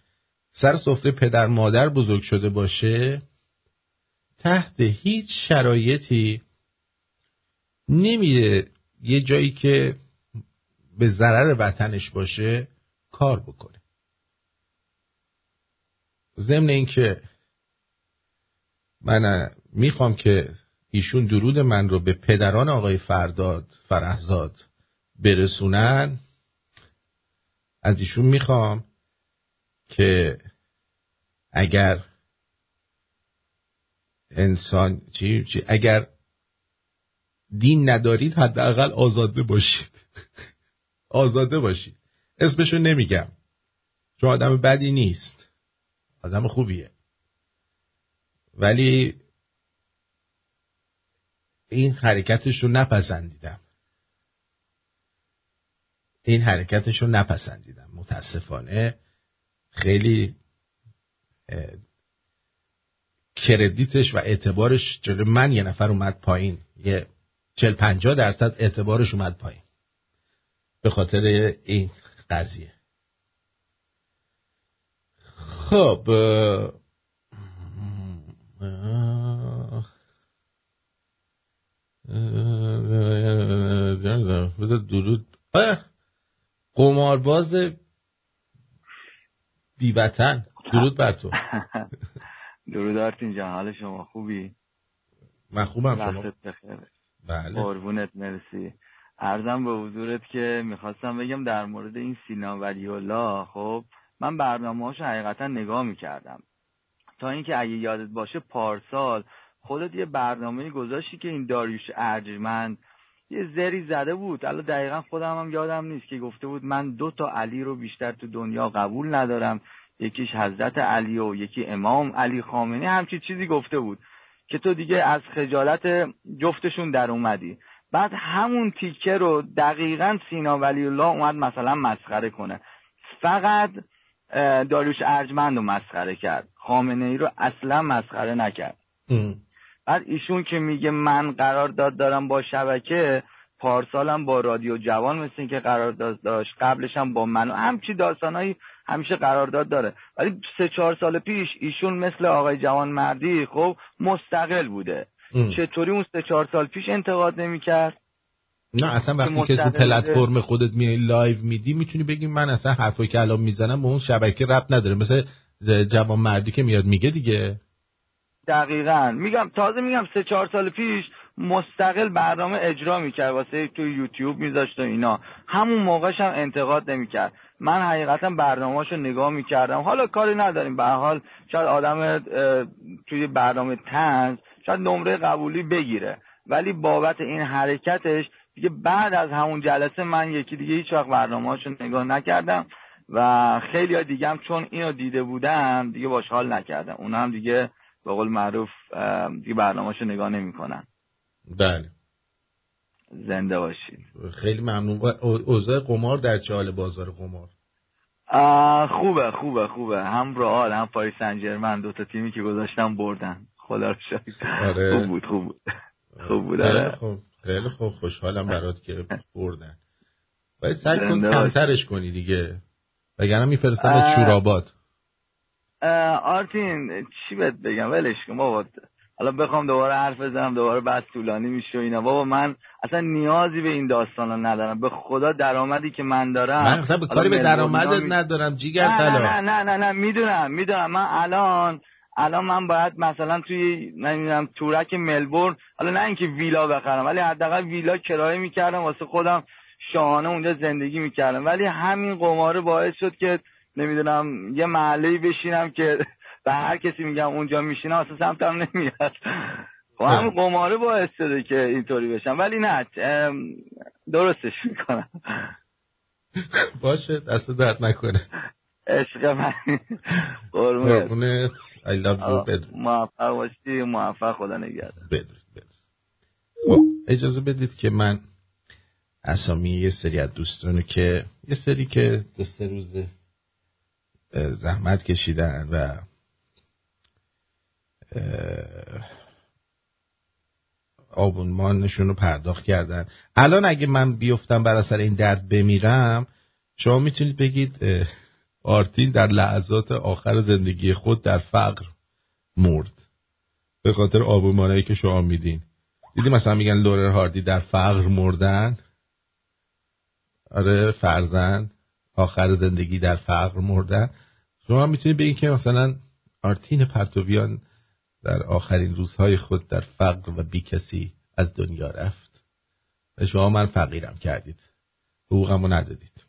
سر سفره پدر مادر بزرگ شده باشه تحت هیچ شرایطی نمیره یه جایی که به ضرر وطنش باشه کار بکنه. ضمن اینکه من می‌خوام که ایشون درود من رو به پدران آقای فرداد فرهزاد برسونن. از ایشون می‌خوام که اگر انسان چی, چی اگر دین ندارید حداقل آزاده باشید. آزاده باشید. اسمشو نمیگم. چون آدم بدی نیست. آدم خوبیه. ولی این حرکتش رو نپسندیدم. این حرکتش رو نپسندیدم. متاسفانه خیلی کردیتش و اعتبارش جلو من یه نفر اومد پایین. یه چل پنجا درصد اعتبارش اومد پایین به خاطر این قضیه خب بذار درود قمارباز بیوطن درود بر تو درود آرتین جان حال شما خوبی من خوبم شما بله. قربونت مرسی. ارزم به حضورت که می‌خواستم بگم در مورد این سینا ولی الله خب من برنامه هاشو حقیقتا نگاه می‌کردم. تا اینکه اگه یادت باشه پارسال خودت یه برنامه گذاشتی که این داریوش ارجمند یه زری زده بود. الان دقیقا خودم هم یادم نیست که گفته بود من دو تا علی رو بیشتر تو دنیا قبول ندارم. یکیش حضرت علی و یکی امام علی خامنه همچی چیزی گفته بود. که تو دیگه از خجالت جفتشون در اومدی. بعد همون تیکه رو دقیقا سینا ولی الله اومد مثلا مسخره کنه. فقط داریوش ارجمند رو مسخره کرد. خامنه ای رو اصلا مسخره نکرد. بعد ایشون که میگه من قرار داد دارم با شبکه پارسالم با رادیو جوان مثل که قرارداد داشت قبلش هم با من همچی داستانهایی همیشه قرارداد داره. ولی سه چهار سال پیش ایشون مثل آقای جوانمردی خب مستقل بوده. چطوری اون سه چهار سال پیش انتقاد نمی‌کرد؟ نه اصلا وقتی که تو پلتفرم خودت میای live میدی می‌تونی بگی من اصلا حرفایی که الان می‌زنم به اون شبکه ربط نداره. مثل جوانمردی که میاد میگه دیگه. دقیقا. میگم تازه میگم سه چهار سال پیش مستقل برنامه اجرا می‌کرد. واسه تو یوتیوب میذاشت و اینا. همون موقعش هم انتقاد نمی‌کرد. من حقیقتا برنامهاشو نگاه می‌کردم. حالا کاری نداریم. به حال شاید آدم توی برنامه تنز شاید نمره قبولی بگیره. ولی بابت این حرکتش دیگه بعد از همون جلسه من یکی دیگه هیچ وقت برنامهاشو نگاه نکردم و خیلی ها دیگه هم چون اینو دیده بودم دیگه باش حال نکردم اونا هم دیگه به قول معروف دیگه برنامهشو نگاه نمی‌کنن. بله. زنده باشید. خیلی ممنون. اوضاع قمار در چه حال بازار قمار؟ خوبه خوبه خوبه. هم رئال هم پاریس سن دو تا تیمی که گذاشتم بردن. خدا رو آره. خوب بود خوب بود. خوب بود آره. خیلی خوب خوشحالم برات که بردن. باید سعی کن کمترش کنی دیگه. وگرنه میفرستم شوراباد آرتین چی بهت بگم؟ ولش کن بابا. حالا بخوام دوباره حرف بزنم دوباره بس طولانی میشه و اینا. بابا من اصلا نیازی به این داستان ندارم. به خدا درآمدی که من دارم من اصلا به کاری به درآمدت می... ندارم جیگر نه نه نه نه نه می‌دونم می‌دونم. من الان الان من باید مثلا توی نمی‌دونم تورک ملبورن حالا نه اینکه ویلا بخرم ولی حداقل ویلا کرایه می‌کردم واسه خودم شانه اونجا زندگی می‌کردم. ولی همین قماره باعث شد که نمی‌دونم یه محله بشینم که به هر کسی میگم اونجا میشینم اصلا سمتم نمیاد. و خب. هم قماره باعث شده که اینطوری بشم ولی نه درستش می‌کنم. باشه دست درد نکنه. عشق من. قربونت. I love you. موفق باشی موفق خدا نگرد خب اجازه بدید که من اسامی یه سری از دوستانو که یه سری که دو سه روز زحمت کشیدن و آبونمانشون رو پرداخت کردن. الان اگه من بیفتم بر اثر این درد بمیرم شما می‌تونید بگید آرتین در لحظات آخر زندگی خود در فقر مرد. به خاطر آبونمانایی که شما میدین. دیدی مثلا میگن لورر هاردی در فقر مردن؟ آره فرزند آخر زندگی در فقر مردن. شما می‌تونید بگید که مثلا آرتین پرتویان در آخرین روزهای خود در فقر و بیکسی از دنیا رفت. و شما من فقیرم کردید. حقوقمو ندادید.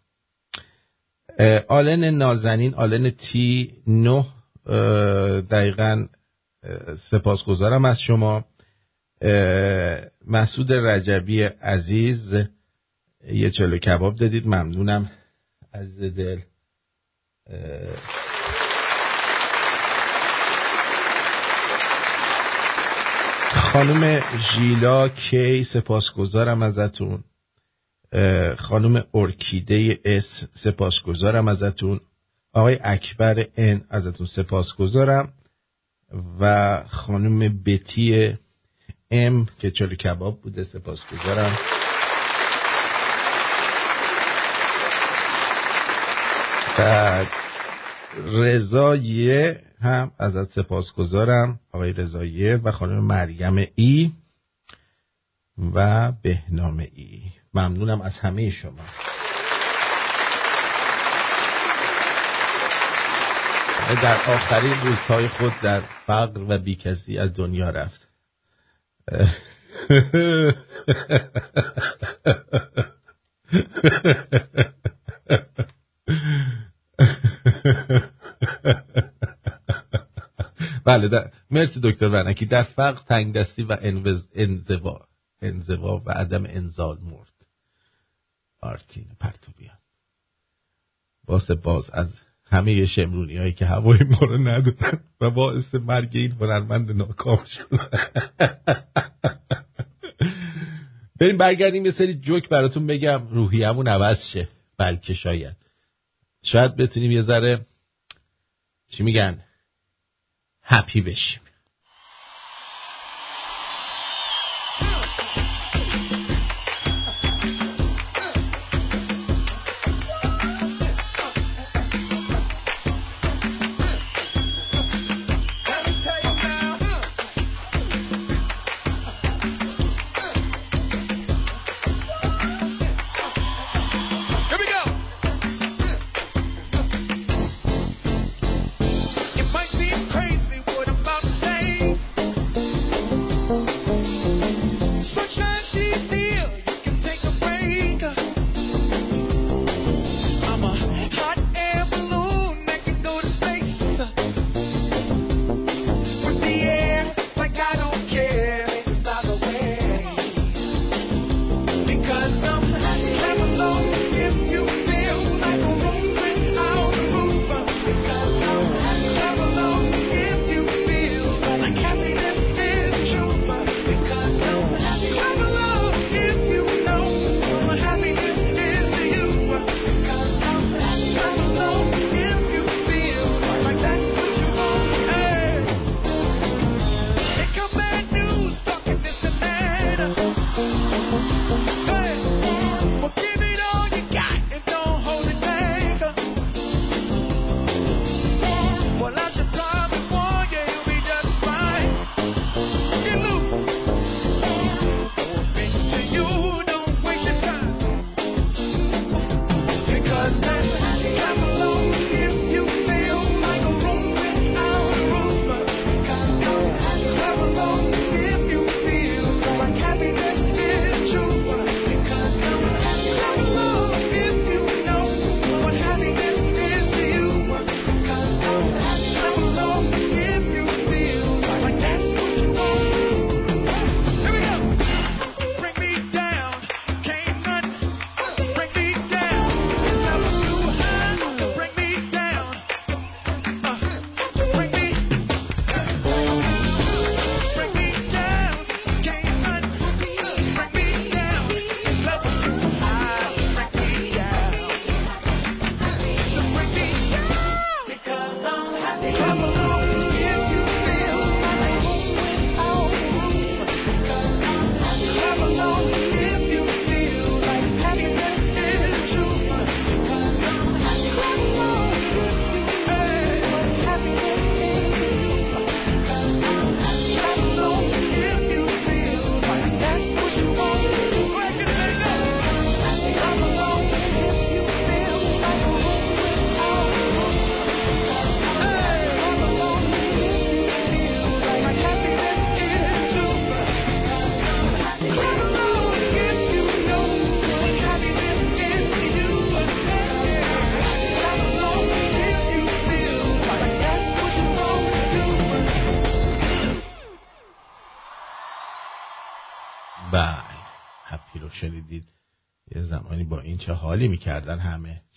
آلن نازنین آلن تی نه دقیقا سپاسگزارم از شما. مسعود رجبی عزیز یه چلو کباب دادید. ممنونم. از دل. خانم ژیلا کی سپاسگزارم ازتون. خانم ارکیده اس سپاسگزارم ازتون. آقای اکبر ان ازتون سپاسگزارم. و خانم بتی ام که چلو کباب بوده سپاسگزارم. بعد رضایه هم ازت سپاسگزارم آقای رضایه و خانم مریم ای و بهنام ای. ممنونم از همه شما. در آخرین روزهای خود در فقر و بیکسی از دنیا رفت. بله در... مرسی دکتر ورنکی در فقر تنگ دستی و انوز... انزوا انزوا و عدم انزال مرد. آرتین پرتوبیان. باس باز از همه شمرونی هایی که هوای ما رو ندارن و باعث مرگ این هنرمند ناکام شد بریم برگردیم یه سری جوک براتون بگم. روحیمون عوض شه. بلکه شاید. شاید بتونیم یه ذره چی میگن؟ هپی بشیم.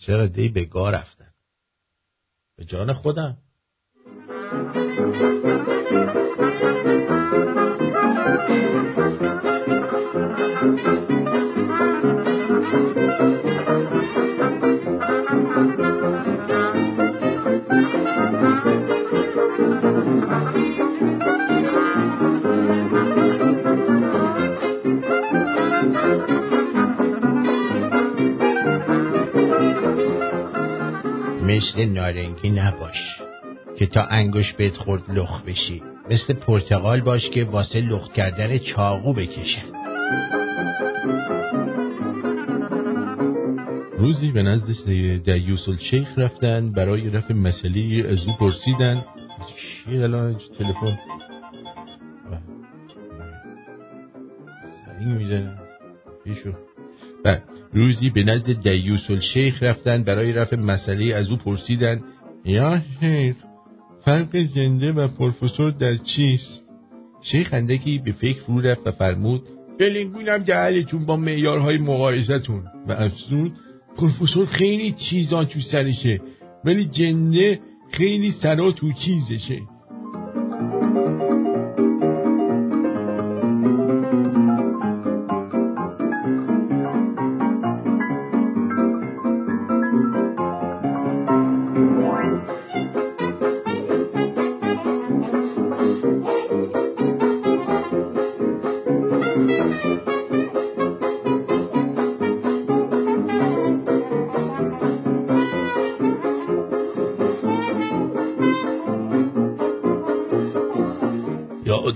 چه قدهی به گاه رفتن؟ به جان خودم. مثل نارنگی نباش که تا انگوش بهت خورد لخ بشی. مثل پرتقال باش که واسه لخت کردن چاقو بکشن. روزی به نزد دیوس الشیخ رفتن برای رفع مسئله از او پرسیدن. چی الان؟ تلفن؟ زنگ می‌زنه. روزی به نزد دیوس الشیخ رفتن برای رفع مسئله از او پرسیدن یا شیخ فرق زنده و پروفسور در چیست؟ شیخ اندکی به فکر فرو رفت و فرمود بلنگونم جهلتون با معیارهای مقایستون. و افزود پروفسور خیلی چیزا تو سرشه ولی جنده خیلی سرا تو چیزشه.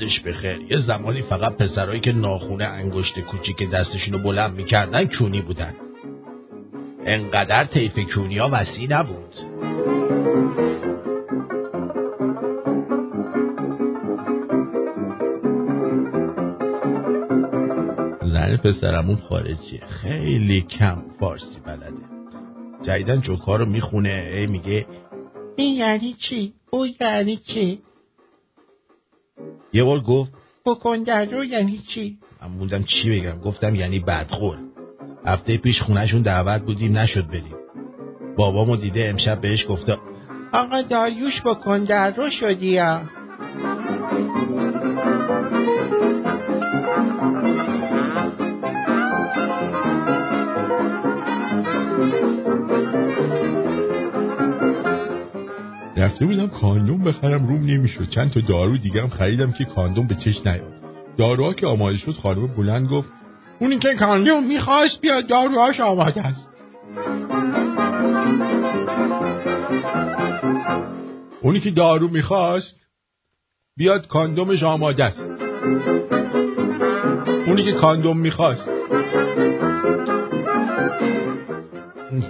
یادش بخیر یه زمانی فقط پسرایی که ناخونه انگشت کوچیک دستشونو بلند می‌کردن کونی بودن. انقدر طیف کونی ها وسیع نبود. زن پسرمون خارجیه خیلی کم فارسی بلده. جدیدن جوکا رو می‌خونه ای میگه این یعنی چی؟ او یعنی چی؟ یه بار گفت بکن در رو یعنی چی؟ من موندم چی بگم. گفتم یعنی بدخور. هفته پیش خونهشون دعوت بودیم نشد بریم. بابامو دیده امشب بهش گفته آقا داریوش بکن در رو شدی رفته بودم کاندوم بخرم روم نمی‌شد. چند تا دارو دیگه هم خریدم که کاندوم به چش نیاد. داروها که آماده شد خانم بلند گفت اونی که کاندوم می‌خواست بیاد داروهاش آماده است. اونی که دارو می‌خواست بیاد کاندومش آماده است. اونی که کاندوم می‌خواست.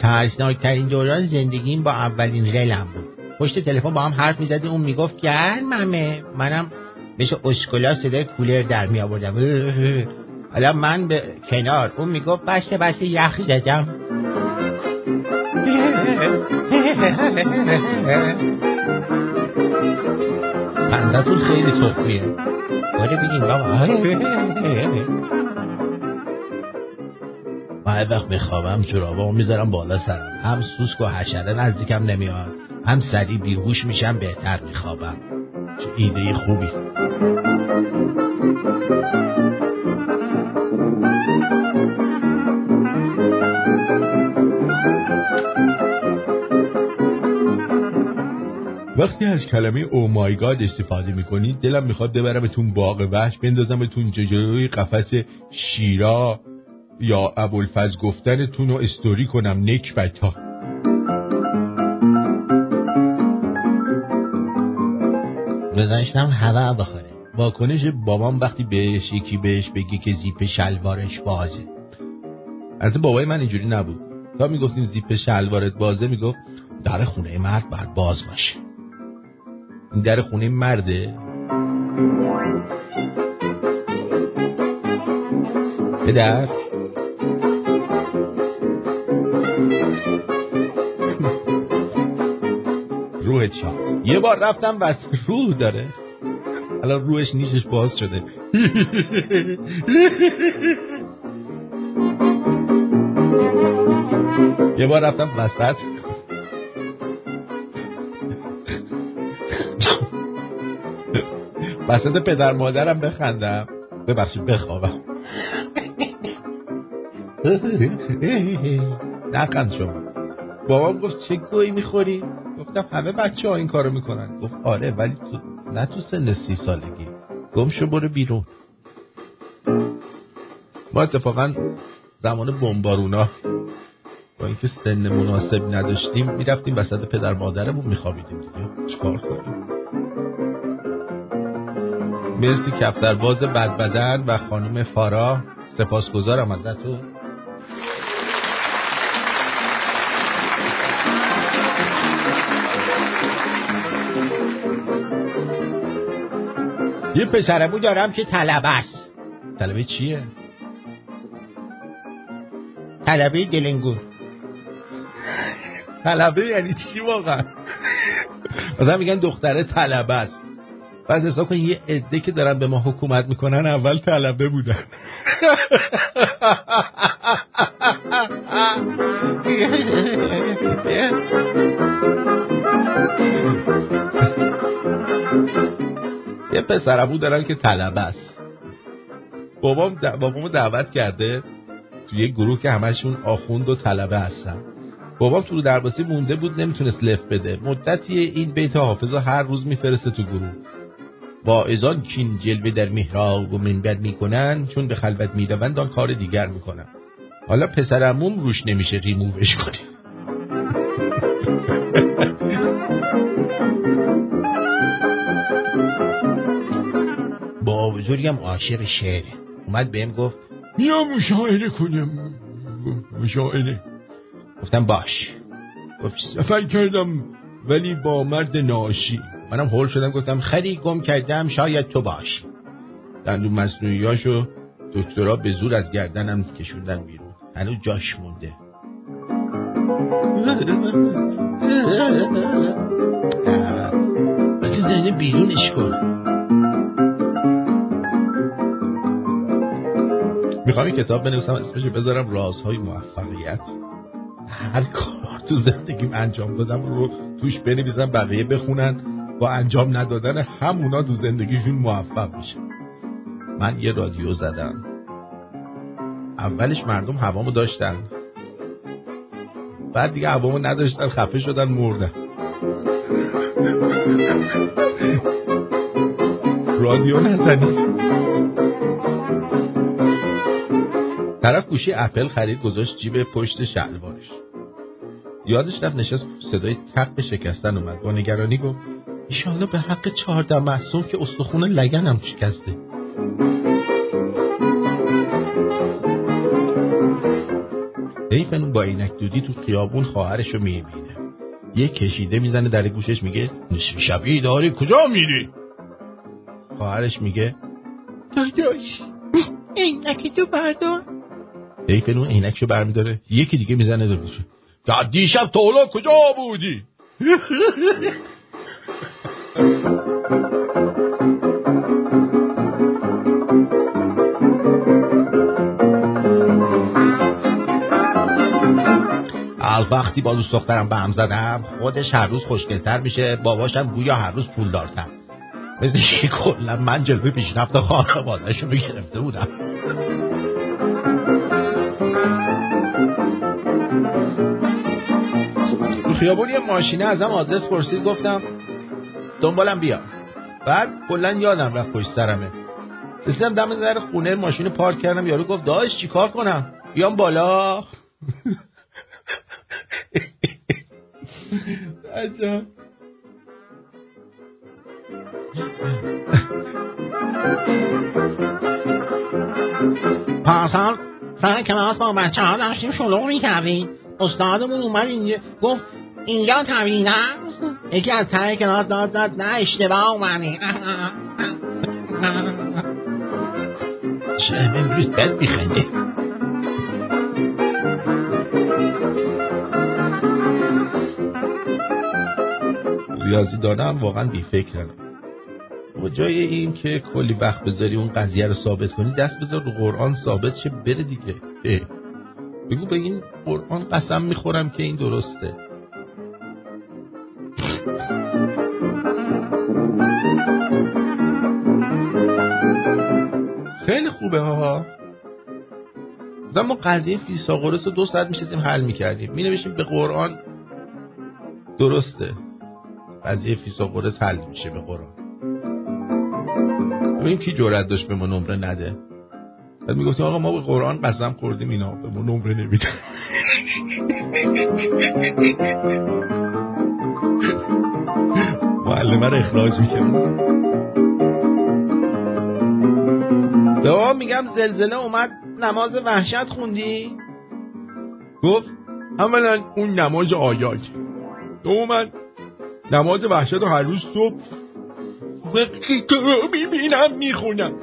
ترسناکترین دوران زندگیم با اولین غلم بود. پشت تلفن با هم حرف می‌زدی اون می‌گفت گرممه منم مثل اسکولا صدای کولر در می آوردم حالا من به کنار اون می‌گفت بسته بسته یخ زدم. خندتون خیلی تخمیه. باره بگیم بابا. من وقت میخوابم جرابامو می‌ذارم بالا سرم. هم سوسک و حشره نزدیکم نمیاد. هم سریع بیهوش میشم بهتر میخوابم. چه ایده خوبی. وقتی از کلمه او مای گاد استفاده می‌کنید دلم می‌خواد ببرمتون باغ وحش بندازمتون جلوی قفس شیرا یا ابوالفز گفتنتون رو استوری کنم. نکبت ها گذاشتم هوا بخوره. واکنش بابام وقتی بهش یکی بهش بگی که زیپ شلوارش بازه. از بابای من اینجوری نبود. تا می‌گفتین زیپ شلوارت بازه می‌گفت در خونه مرد باید باز باشه. این در خونه مرده؟ پدر؟ شاد یه بار رفتم بس روح داره. الان روحش نیشش باز شده. یه بار رفتم وسط. وسط پدر مادرم بخندم. ببخشید بخوابم. نخند شما. بابا گفت چه گویی می‌خوری؟ گفتم همه بچه ها این کارو می‌کنن. گفت آره ولی تو نه تو سن سی سالگی. گم شو برو بیرون. ما اتفاقا زمان بمبارونا با اینکه سن مناسب نداشتیم می‌رفتیم وسط پدر مادرمون میخوابیدیم دیگه. چیکار کنیم؟ مرسی کفتر باز بد بدن و خانم فارا. سپاسگزارم ازتون. یه پسرمو دارم که طلبه است. طلبه چیه؟ طلبه دلنگون طلبه یعنی چی واقعا؟ مثلا میگن دختره طلبه است. بعد حساب کن یه عده که دارن به ما حکومت می‌کنن اول طلبه بودن. پسرمو دارن که طلبه است. بابام. بابامو دعوت کرده توی یه گروه که همشون آخوند و طلبه هستن. بابام تو درباسی مونده بود نمی‌تونست لف بده. مدتی این بیت حافظ هر روز میفرسته تو گروه. با ازان کین جلوه در محراب و منبر می‌کنن چون به خلوت می‌روند آن کار دیگر می‌کنن. حالا پسرموم روش نمیشه ریمووش کنیم بزرگم عاشق شعره اومد بهم گفت بیا مشاعره کنم مشاعره گفتم باش. گفت سفر کردم ولی با مرد ناشی. منم هول شدم گفتم خری گم کردم شاید تو باشی دندون مصنوعیاشو دکترا به زور از گردنم کشوندن بیرون. هنوز جاش مونده. وقتی زنه بیرونش کن. می‌خوام کتاب بنویسم اسمش بذارم رازهای موفقیت. هر کار تو زندگیم انجام دادم رو توش بنویسم بقیه بخونن. با انجام ندادن همونا تو زندگیشون موفق میشه من یه رادیو زدم. اولش مردم هوامو داشتن. بعد دیگه هوامو نداشتن خفه شدن مردن. رادیو نزنید. طرف گوشی اپل خرید گذاشت جیب پشت شلوارش. یادش رفت نشست صدای تق شکستن اومد. با نگرانی گفت ایشالله به حق چهارده محصوم که استخون لگنم شکسته. حیفن با اینک دودی تو خیابون خواهرشو می‌بینه. یه کشیده می‌زنه در گوشش میگه نصف شبی داری کجا میری؟ خواهرش میگه داداش اینک تو بردار. حیفن اون عینکشو برمیداره. یکی دیگه می‌زنه دو دیشب تا کجا بودی؟ وقتی با دوست دخترم به هم زدم خودش هر روز خوشگلتر میشه باباشم گویا هر روز پول دارتم مثل که کلا من جلوی پیشرفت خانوادهشون رو گرفته بودم. خیابون یه ماشینه ازم آدرس پرسید گفتم دنبالم بیا. بعد کلا یادم رفت پشت سرمه. رسیدم دم در خونه ماشین پارک کردم. یارو گفت داش چیکار کنم؟ بیام بالا. عجب. پارسال سر کلاس با بچه ها داشتیم شلوغ می‌کردیم. استادمون اومد اینجا گفت اینجا طبیعی است یکی از ته کلاس داد زد نه اشتباه اومدی چرا امروز بد میخنده ریاضی دانم واقعا بی فکرم و جای این که کلی وقت بذاری اون قضیه رو ثابت کنی دست بذار رو قرآن ثابت شه بره دیگه. اه. بگو به این قرآن قسم می‌خورم که این درسته. ما قضیه فیساغورس دو ساعت میشستیم حل می‌کردیم. می نوشیم به قرآن. درسته. قضیه فیساغورس حل میشه به قرآن. ببین کی جرأت داشت به ما نمره نده. بعد می‌گفتیم آقا ما به قرآن قسم خوردیم اینا به ما نمره نمیدن. معلمه رو اخراج می‌کنم دوام میگم زلزله اومد. نماز وحشت خوندی؟ گفت اولا اون نماز آیات دوما نماز وحشت رو هر روز صبح وقتی تو رو می‌بینم می‌خونم.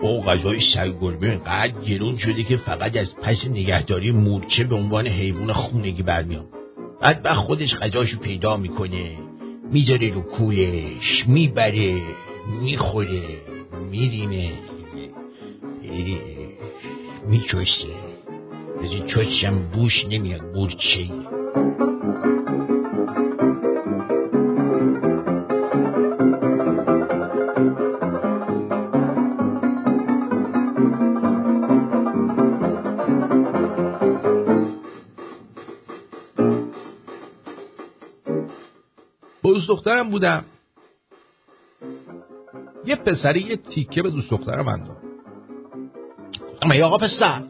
او غذای سگ گربه اینقدر گرون شده که فقط از پس نگهداری مورچه به عنوان حیوان خونگی برمیام. بعد به خودش غذاشو پیدا می‌کنه می‌ذاره رو کویش می‌بره. می‌خوره میرینه میچوشه. از این چوشم بوش نمیاد مورچه دوست دخترم بودم. یه پسری یه تیکه به دوست دخترم انداخت اما آقا پسر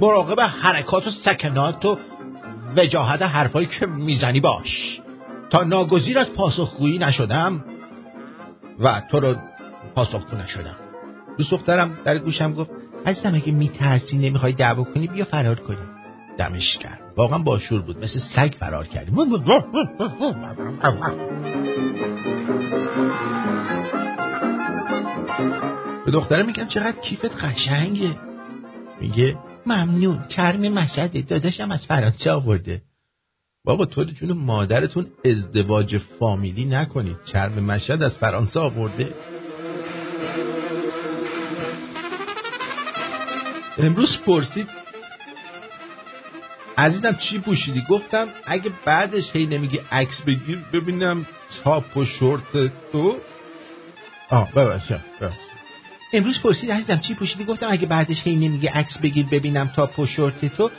مراقب حرکات و سکنات و وجاهت حرفایی که می‌زنی باش. تا ناگزیر از پاسخگویی نشدم و تو رو پاسخگو نشدم. دوست دخترم در گوشم گفت عزیزم اگه میترسی نمی‌خوای دعوا کنی بیا فرار کنی. دمش کرد واقعا باشور بود. مثل سگ فرار کردیم به دخترم میگم چقدر کیفت قشنگه. میگه ممنون چرم مشهده. داداشم از فرانسه آورده. بابا تو جون مادرتون ازدواج فامیلی نکنید. چرم مشهد از فرانسه آورده. امروز پرسید عزیزم چی پوشیدی؟ گفتم اگه بعدش هی نمیگی عکس بگیر ببینم تاپ و شورت تو. آه ببخشم امروز پرسید عزیزم چی پوشیدی؟ گفتم اگه بعدش هی نمیگی عکس بگیر ببینم تاپ و شورت تو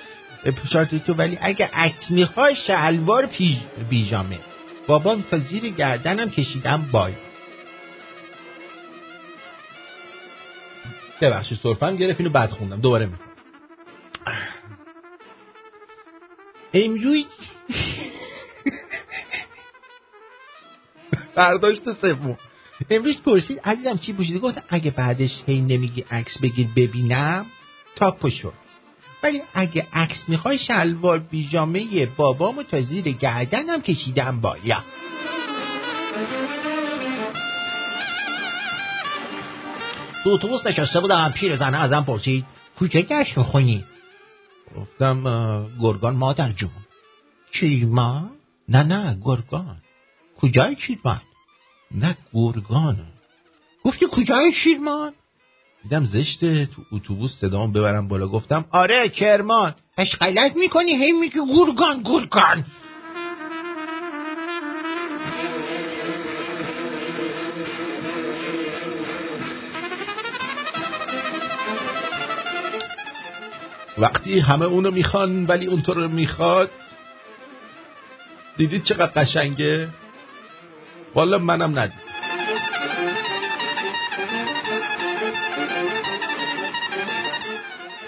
شورت تو ولی اگه عکس می‌خوای شلوار پیج بیجامه بابام تا زیر گردنم کشیدم bye. ببخشید سرفم گرفت اینو بعد خوندم. دوباره می‌خوام. امروز برداشت سوم. امروز پرسید عزیزم چی پوشیدی گفتم اگه بعدش هی نمیگی عکس بگیر ببینم تا پشو ولی اگه عکس می‌خوای شلوار بیجامه بابامو تا زیر گردنم کشیدم بایا تو اتوبوس نشسته بودم پیر زنه ازم پرسید کجا گشت می‌خونی گفتم گرگان مادر جون. چیرمان؟ نه نه گرگان. کجای چیرمان؟ نه گرگان. گفتی کجای شیرمان؟ دیدم زشته تو اتوبوس صدام ببرم بالا. گفتم آره کرمان. اش غلط می‌کنی؟ هی میگی گرگان گرگان. وقتی همه اونو می‌خوان ولی اون تو رو می‌خواد دیدید چقدر قشنگه؟ والا منم ندید.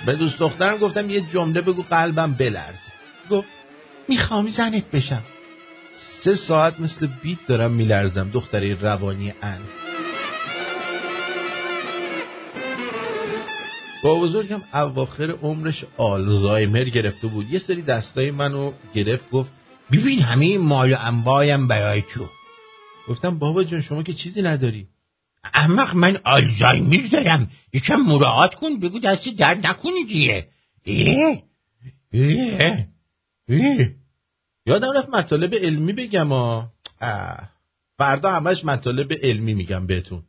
به دوست دخترم گفتم یه جمله بگو قلبم بلرز گفت می‌خوام زنت بشم. سه ساعت مثل بیت دارم میلرزم دختری روانی ان. با بزرگم اواخر عمرش آلزایمر گرفته بود. یه سری دستای منو گرفت گفت ببین همه مال و انبایم برای تو. گفتم بابا جون شما که چیزی نداری. احمق من آلزایمر دارم. یکم مراعات کن بگو دستی درد نکنی دیگه. یادم رفت مطالب علمی بگم ها. فردا همش مطالب علمی میگم بهتون.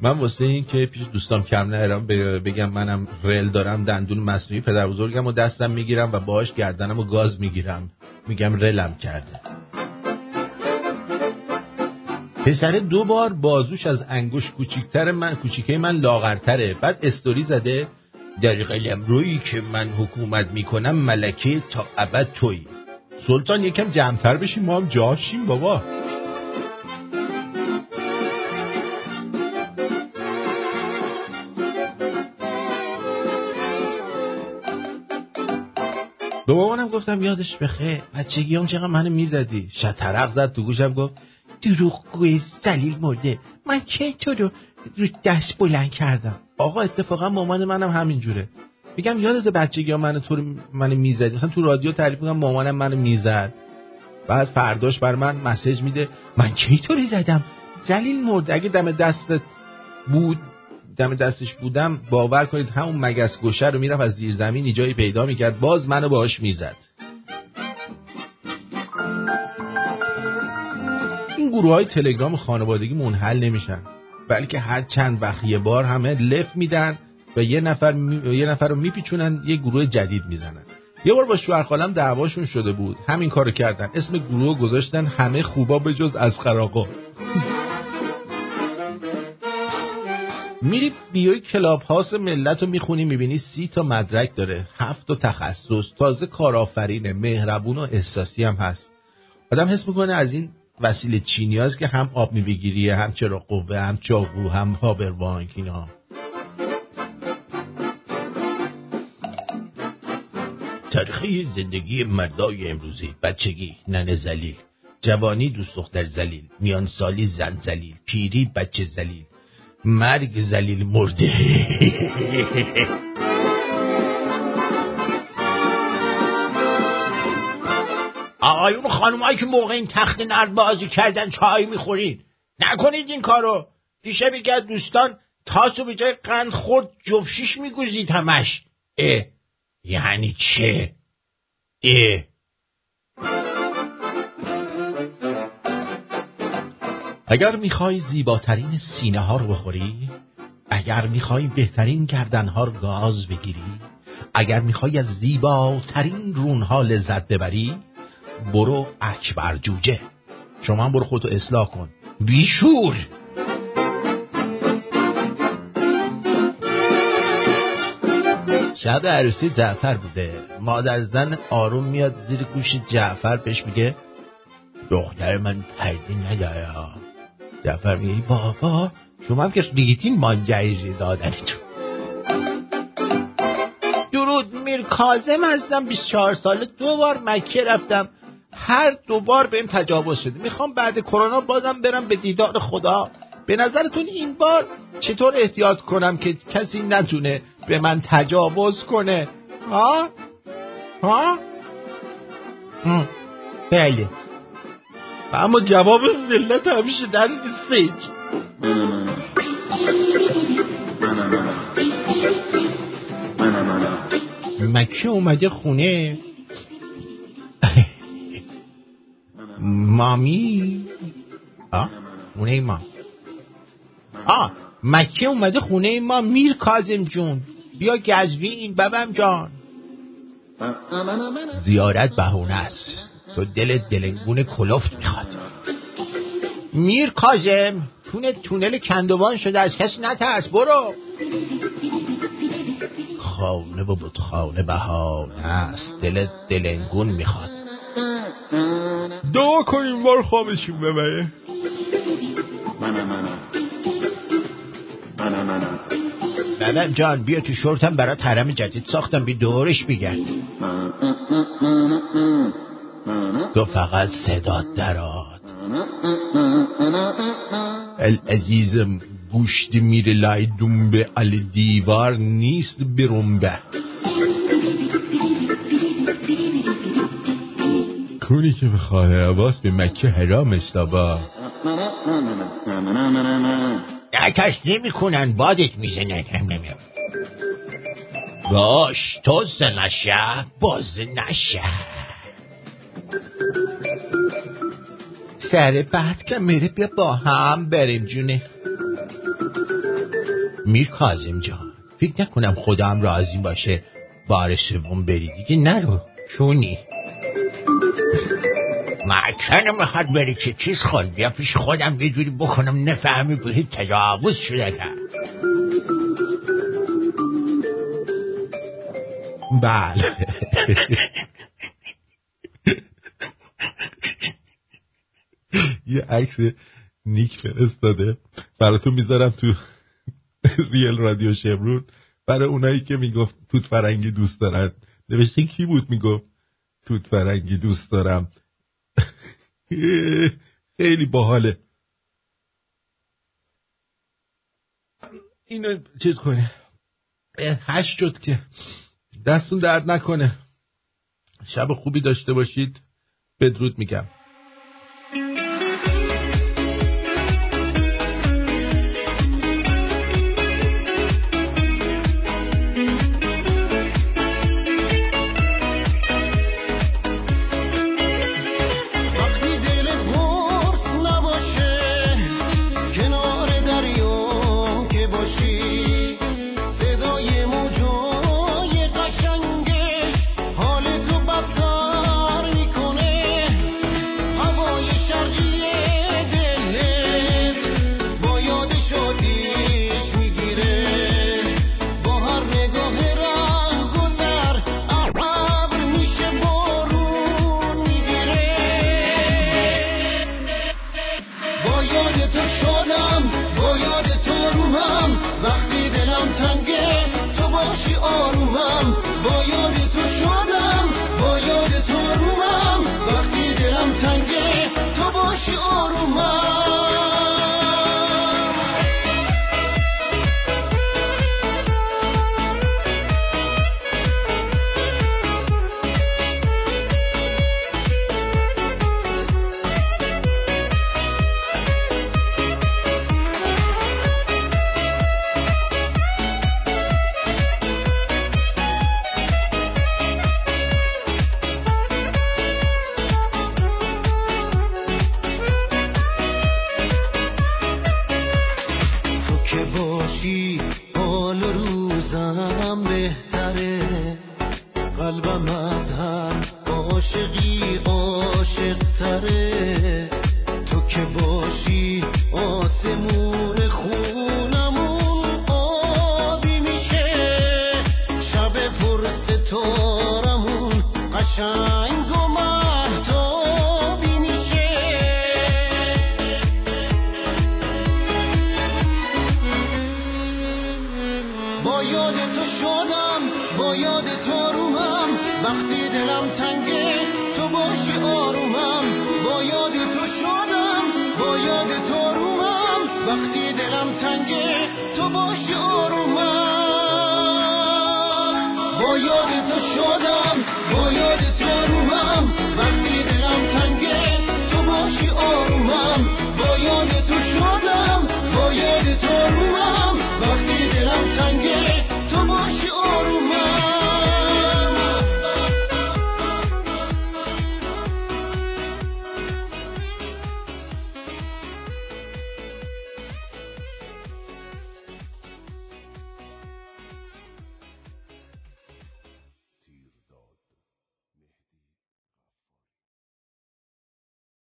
من واسه این که پیش دوستام کم نهرم بگم منم رل دارم دندون مصنوعی پدر بزرگم و دستم می‌گیرم و باهاش گردنم و گاز می‌گیرم. میگم رلم کرده. پسر دو بار بازوش از انگوش کوچیکتر من کوچیکه من لاغرتره. بعد استوری زده در قلم روی که من حکومت می‌کنم ملکه تا ابد توی سلطان یکم جمعتر بشیم ما هم جاشیم بابا. به مامانم گفتم یادش بخیر بچگی هم چقدر منو می‌زدی. شطرق زد تو گوشم گفت دروغگوی زلیل مرده. من چه تو رو رو دست بلند کردم؟ آقا اتفاقا مامان منم همینجوره. میگم یادت بچگی منو تو منو می‌زدی. مثلا تو رادیو تعریف می‌کنم مامانم منو می‌زد. بعد فرداش بر من مسیج میده من کی طوری زدم؟ زلیل مرده. اگه دم دستت بود دم دستش بودم باور کنید همون مگس گوشه رو می‌رفت از زیر زمین جایی پیدا می‌کرد. باز منو باهاش می‌زد. این گروه های تلگرام خانوادگی منحل نمیشن. بلکه هر چند وقت یه بار همه لف میدن و یه نفر, یه نفر رو میپیچونن یه گروه جدید می‌زنن. یه بار با شوهر خالم دعواشون شده بود. همین کارو کردن. اسم گروه گذاشتن همه خوبا به جز از خراقا میری بیوی کلاب هاست ملت رو می‌خونی می‌بینی سی تا مدرک داره. هفت تا تخصص تازه کارآفرینه مهربون و احساسی هم هست. آدم حس می‌کنه از این وسیله چینی هست که هم آب میبگیریه هم چرا قوه هم چاقو هم پاور بانک اینا. تاریخی زندگی مردای امروزی بچگی ننه زلیل. جوانی دوست دختر زلیل میان سالی زن زلیل پیری بچه زلیل. مرگ زلیل مرده. آقایون خانمایی که موقع این تخت نرد بازی کردن چای می‌خورید نکنید این کارو. دیشه بگه دوستان تاسو به جای قند خورد جفشیش میگوزید همش. اه یعنی چه؟ اه. اگر می‌خوای زیباترین سینه ها رو بخوری اگر می‌خوای بهترین گردن ها رو گاز بگیری اگر می‌خوای از زیباترین رون ها لذت ببری برو اکبر جوجه. شما هم برو خودتو اصلاح کن. بیشور! شب عروسی جعفر بوده. مادر زن آروم میاد زیر گوش جعفر بهش میگه دختر من پردی نداره جعفر میگه بابا. شما هم که دیگیتین مانجایزی دادنتون درود میر کازم هستم 24 ساله. دو بار مکه رفتم. هر دوبار بهم تجاوز شده. می‌خوام بعد کرونا بازم برم به دیدار خدا. به نظرتون این بار چطور احتیاط کنم که کسی نتونه به من تجاوز کنه؟ ها؟ ها؟ بله. اما جواب ملت همیشه در استیج مکه اومده خونه. مامی؟ آه خونه ما. آه مکه اومده خونه ما. میر کازم جون. بیا این ببم جان. زیارت بهونه است. تو دل دلنگون کلفت می‌خواد. میر کازم تونه تونل کندوان شده از کسی نترس برو. خانه و خانه بهانه است دل دلنگون می‌خواد. دعا کنیم بار خوابشون ببره. ببم جان بیا تو شورتم برای ترم جدید ساختم بی دورش بگرد. تو فقط صدات دراد العزیزم گوشت میره لای دنبه علی دیوار نیست برنبه. کونی که به عباس به مکه حرام اشتبا کش نمی کنن بادت می‌زنن باش توز نشه باز نشه. سر بعد که میره بیا با هم بریم جونه. میر کازم جان فکر نکنم خودم راضی باشه بار سوم بری دیگه نرو چونی. مکن می‌خواد بری که چیز خود بیا پیش خودم یه جوری بکنم نفهمی بهی تجاوز شده کرد بله. یه عکس نیک فرستاده. براتون می‌ذارم تو ریل رادیو شمرون. برای اونایی که می‌گفت توت فرنگی دوست دارن. نوشته کی بود؟ می‌گفت توت فرنگی دوست دارم. خیلی باحاله. اینو چیز کنه. هشت شد که. دستون درد نکنه. شب خوبی داشته باشید. بدرود میگم.